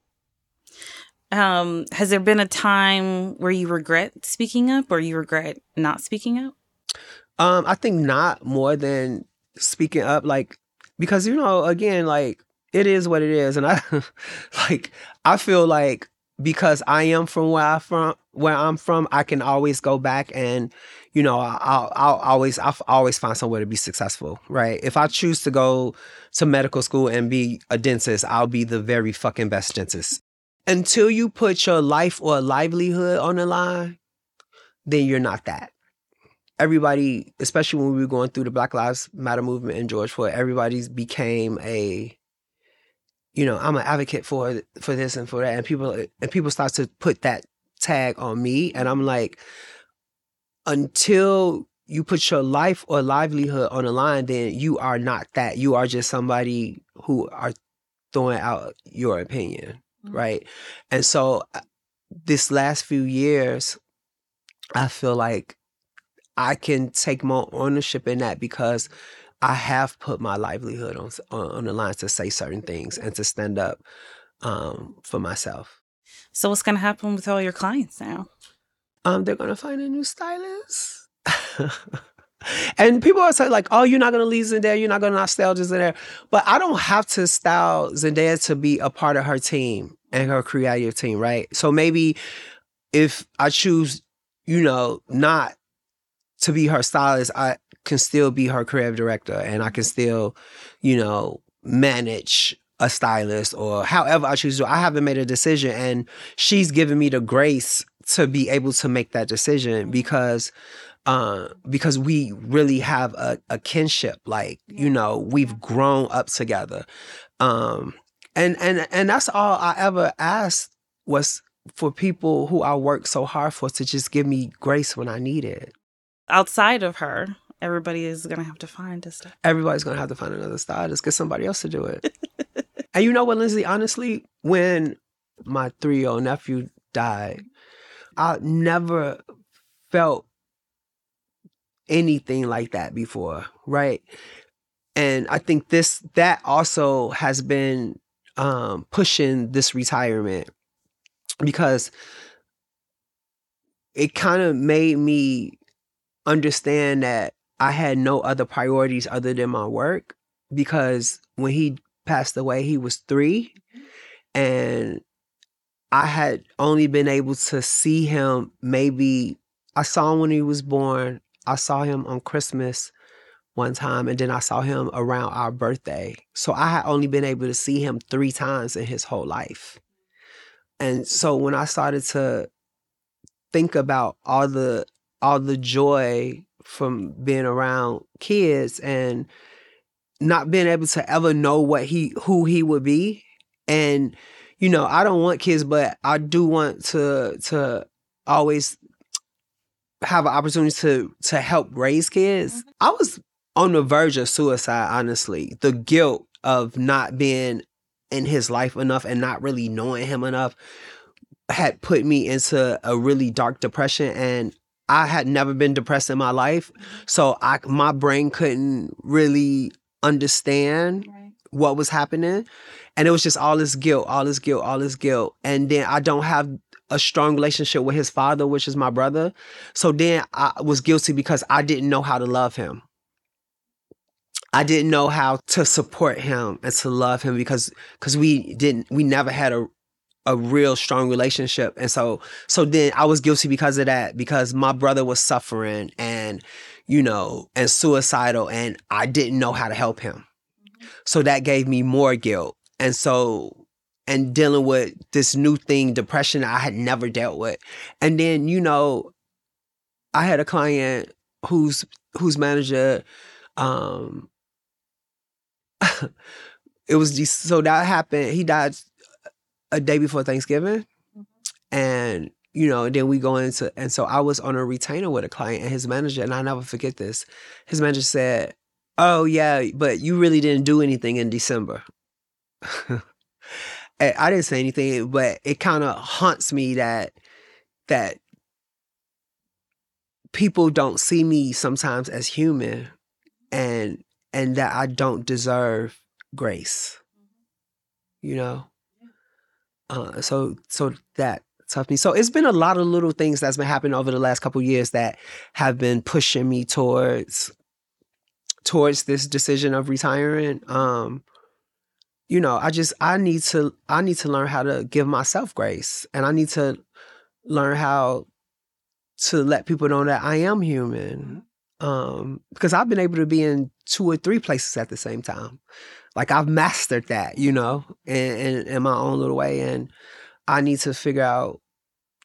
Um, has there been a time where you regret speaking up or you regret not speaking up? Um, I think not more than speaking up, like because you know, again, like it is what it is, and I like I feel like because I am from where I from where I'm from, I can always go back and you know I'll, I'll always I'll always find somewhere to be successful, right? If I choose to go to medical school and be a dentist, I'll be the very fucking best dentist. Until you put your life or livelihood on the line, then you're not that. Everybody, especially when we were going through the Black Lives Matter movement in George Floyd, everybody's became a, you know, I'm an advocate for for this and for that, and people and people start to put that tag on me, and I'm like, until you put your life or livelihood on the line, then you are not that. You are just somebody who are throwing out your opinion, mm-hmm. right? And so, uh, this last few years, I feel like I can take more ownership in that because I have put my livelihood on on the line to say certain things and to stand up um, for myself. So what's going to happen with all your clients now? Um, they're going to find a new stylist. and people are saying like, "Oh, you're not going to leave Zendaya. You're not going to nostalgia Zendaya." But I don't have to style Zendaya to be a part of her team and her creative team, right? So maybe if I choose, you know, not to be her stylist, I can still be her creative director and I can still, you know, manage a stylist or however I choose to. I haven't made a decision and she's given me the grace to be able to make that decision because uh, because we really have a, a kinship. Like, you know, we've grown up together. Um, and and and that's all I ever asked was for people who I worked so hard for to just give me grace when I need it outside of her, everybody is gonna have to find a stylist. Everybody's gonna have to find another stylist. Get somebody else to do it. and you know what, Lindsay? Honestly, when my three-year-old nephew died, I never felt anything like that before, right? And I think this that also has been um, pushing this retirement because it kind of made me understand that I had no other priorities other than my work because when he passed away, he was three. And I had only been able to see him maybe, I saw him when he was born. I saw him on Christmas one time, and then I saw him around our birthday. So I had only been able to see him three times in his whole life. And so when I started to think about all the all the joy from being around kids and not being able to ever know what he who he would be and you know i don't want kids but i do want to to always have an opportunity to to help raise kids mm-hmm. i was on the verge of suicide honestly the guilt of not being in his life enough and not really knowing him enough had put me into a really dark depression and I had never been depressed in my life, so I my brain couldn't really understand right. what was happening, and it was just all this guilt, all this guilt, all this guilt, and then I don't have a strong relationship with his father, which is my brother. So then I was guilty because I didn't know how to love him. I didn't know how to support him and to love him because because we didn't we never had a a real strong relationship. And so so then I was guilty because of that because my brother was suffering and you know and suicidal and I didn't know how to help him. So that gave me more guilt. And so and dealing with this new thing, depression I had never dealt with. And then, you know, I had a client whose whose manager um it was just so that happened. He died a day before Thanksgiving. Mm-hmm. And you know, then we go into, and so I was on a retainer with a client and his manager, and I never forget this. His manager said, "Oh yeah, but you really didn't do anything in December." I didn't say anything, but it kind of haunts me that that people don't see me sometimes as human, and and that I don't deserve grace. You know, uh, so so that tough me. So it's been a lot of little things that's been happening over the last couple years that have been pushing me towards towards this decision of retiring. Um, you know, I just I need to I need to learn how to give myself grace, and I need to learn how to let people know that I am human. Um, because I've been able to be in two or three places at the same time. Like I've mastered that, you know, in, in, in my own little way. And I need to figure out,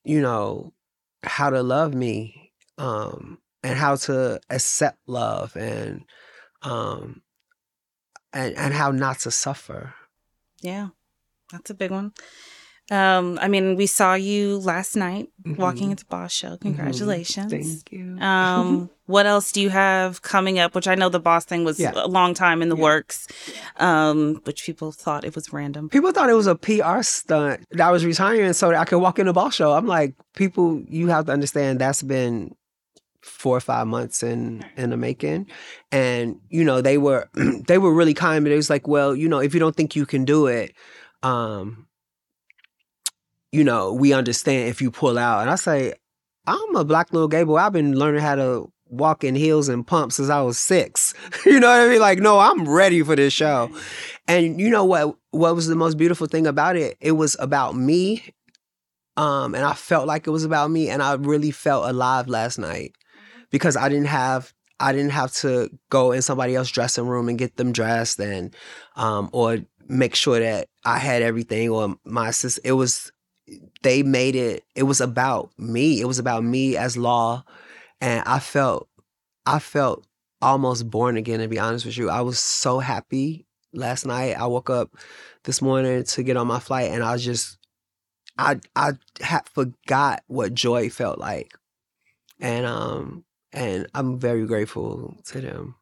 you know, how to love me, um, and how to accept love and um and and how not to suffer. Yeah. That's a big one. Um, I mean, we saw you last night mm-hmm. walking into Boss Show. Mm-hmm. Congratulations. Mm-hmm. Thank you. Um, what else do you have coming up? Which I know the boss thing was yeah. a long time in the yeah. works, um, which people thought it was random. People thought it was a PR stunt that I was retiring so that I could walk in the Boss Show. I'm like, people, you have to understand that's been four or five months in in the making and you know they were they were really kind but it was like well you know if you don't think you can do it um you know, we understand if you pull out. And I say, I'm a black little gay boy. I've been learning how to walk in heels and pumps since I was six. you know what I mean? Like, no, I'm ready for this show. And you know what? What was the most beautiful thing about it? It was about me. Um, and I felt like it was about me, and I really felt alive last night because I didn't have I didn't have to go in somebody else's dressing room and get them dressed and um, or make sure that I had everything or my sis. It was they made it it was about me it was about me as law and i felt i felt almost born again to be honest with you. I was so happy last night. I woke up this morning to get on my flight and i just i i had forgot what joy felt like. And um and i'm very grateful to them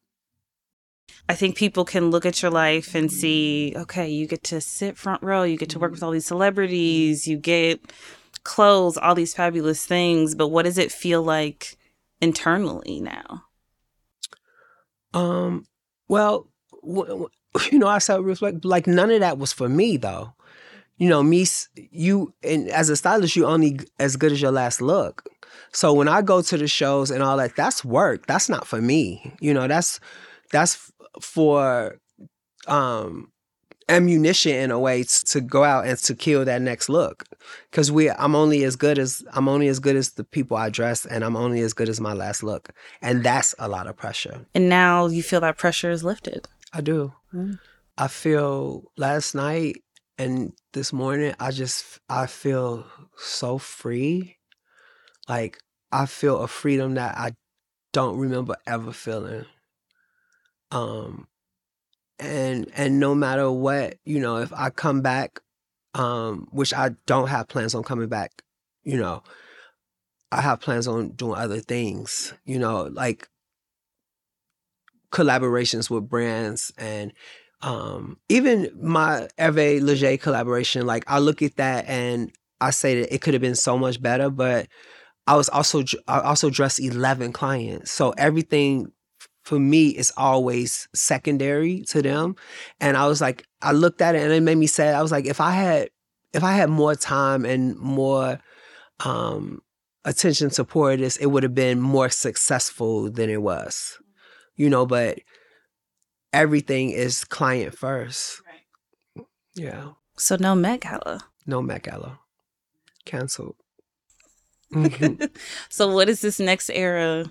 I think people can look at your life and see, okay, you get to sit front row, you get to work with all these celebrities, you get clothes, all these fabulous things, but what does it feel like internally now? Um, well, w- you know, I said reflect like none of that was for me though. You know, me, you, and as a stylist, you only as good as your last look. So when I go to the shows and all that, that's work. That's not for me. You know, that's that's for um ammunition in a way to go out and to kill that next look. Because we i'm only as good as i'm only as good as the people i dress and i'm only as good as my last look. And that's a lot of pressure. And now you feel that pressure is lifted. I do. Mm. i feel last night and this morning i just i feel so free. Like i feel a freedom that i don't remember ever feeling um and and no matter what you know if i come back um which i don't have plans on coming back you know i have plans on doing other things you know like collaborations with brands and um even my Hervé Leger collaboration like i look at that and i say that it could have been so much better but i was also i also dressed 11 clients. So everything for me is always secondary to them. And I was like, I looked at it and it made me sad. I was like, if I had if I had more time and more um attention to pour this, it would have been more successful than it was. You know, but everything is client first. Right. Yeah. So no Met Gala. No Met Gala. Cancelled. so what is this next era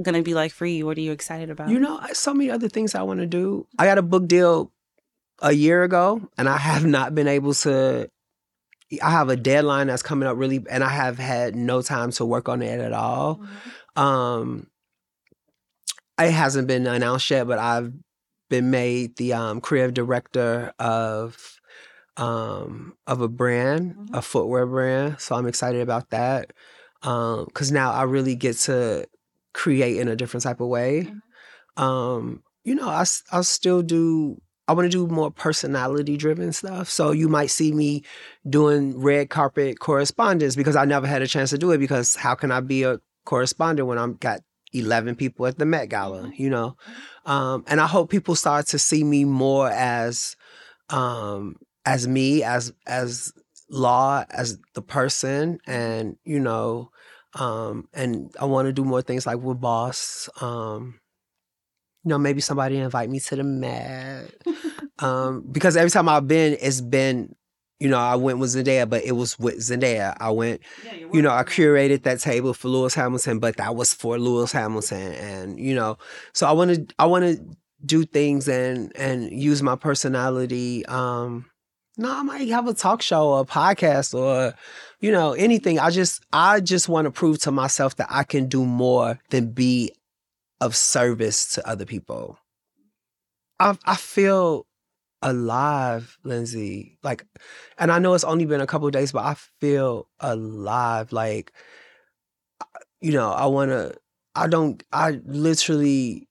gonna be like for you? What are you excited about? You know, so many other things I want to do. I got a book deal a year ago, and I have not been able to. I have a deadline that's coming up really, and I have had no time to work on it at all. Mm-hmm. Um, it hasn't been announced yet, but I've been made the um, creative director of um, of a brand, mm-hmm. a footwear brand. So I'm excited about that because um, now I really get to create in a different type of way. Mm-hmm. Um, you know, I I still do. I want to do more personality driven stuff. So you might see me doing red carpet correspondence because I never had a chance to do it because how can I be a correspondent when I'm got 11 people at the Met Gala, mm-hmm. you know? Mm-hmm. Um, and I hope people start to see me more as um, as me, as as law, as the person, and you know, um, and I want to do more things like with Boss. Um, you know, maybe somebody invite me to the Met. um, because every time I've been, it's been, you know, I went with Zendaya, but it was with Zendaya. I went, yeah, you know, I curated that table for Lewis Hamilton, but that was for Lewis Hamilton, and you know, so I want to, I want to do things and and use my personality. Um, no, I might have a talk show or a podcast or, you know, anything. I just I just want to prove to myself that I can do more than be of service to other people. I I feel alive, Lindsay. Like, and I know it's only been a couple days, but I feel alive. Like, you know, I want to. I don't. I literally,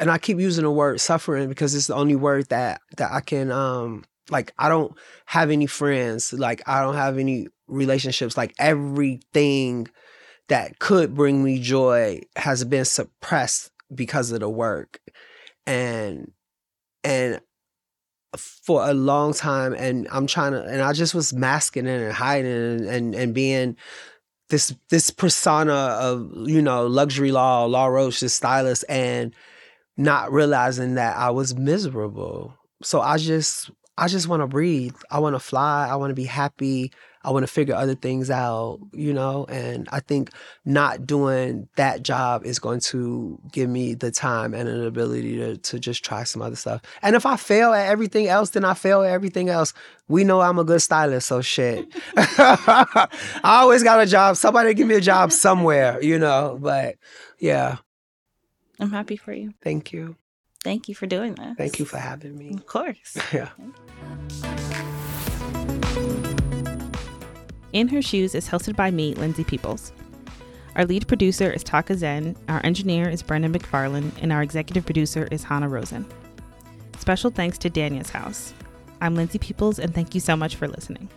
and I keep using the word suffering because it's the only word that that I can um like I don't have any friends. Like I don't have any relationships. Like everything that could bring me joy has been suppressed because of the work. And and for a long time and I'm trying to and I just was masking it and hiding and and, and being this this persona of, you know, luxury law, Law Roach, this stylist, and not realizing that I was miserable. So I just I just want to breathe. I want to fly. I want to be happy. I want to figure other things out, you know? And I think not doing that job is going to give me the time and an ability to, to just try some other stuff. And if I fail at everything else, then I fail at everything else. We know I'm a good stylist, so shit. I always got a job. Somebody give me a job somewhere, you know? But yeah. I'm happy for you. Thank you. Thank you for doing this. Thank you for having me. Of course. yeah. In Her Shoes is hosted by me, Lindsay Peoples. Our lead producer is Taka Zen, our engineer is Brendan McFarland, and our executive producer is Hannah Rosen. Special thanks to Danya's House. I'm Lindsay Peoples, and thank you so much for listening.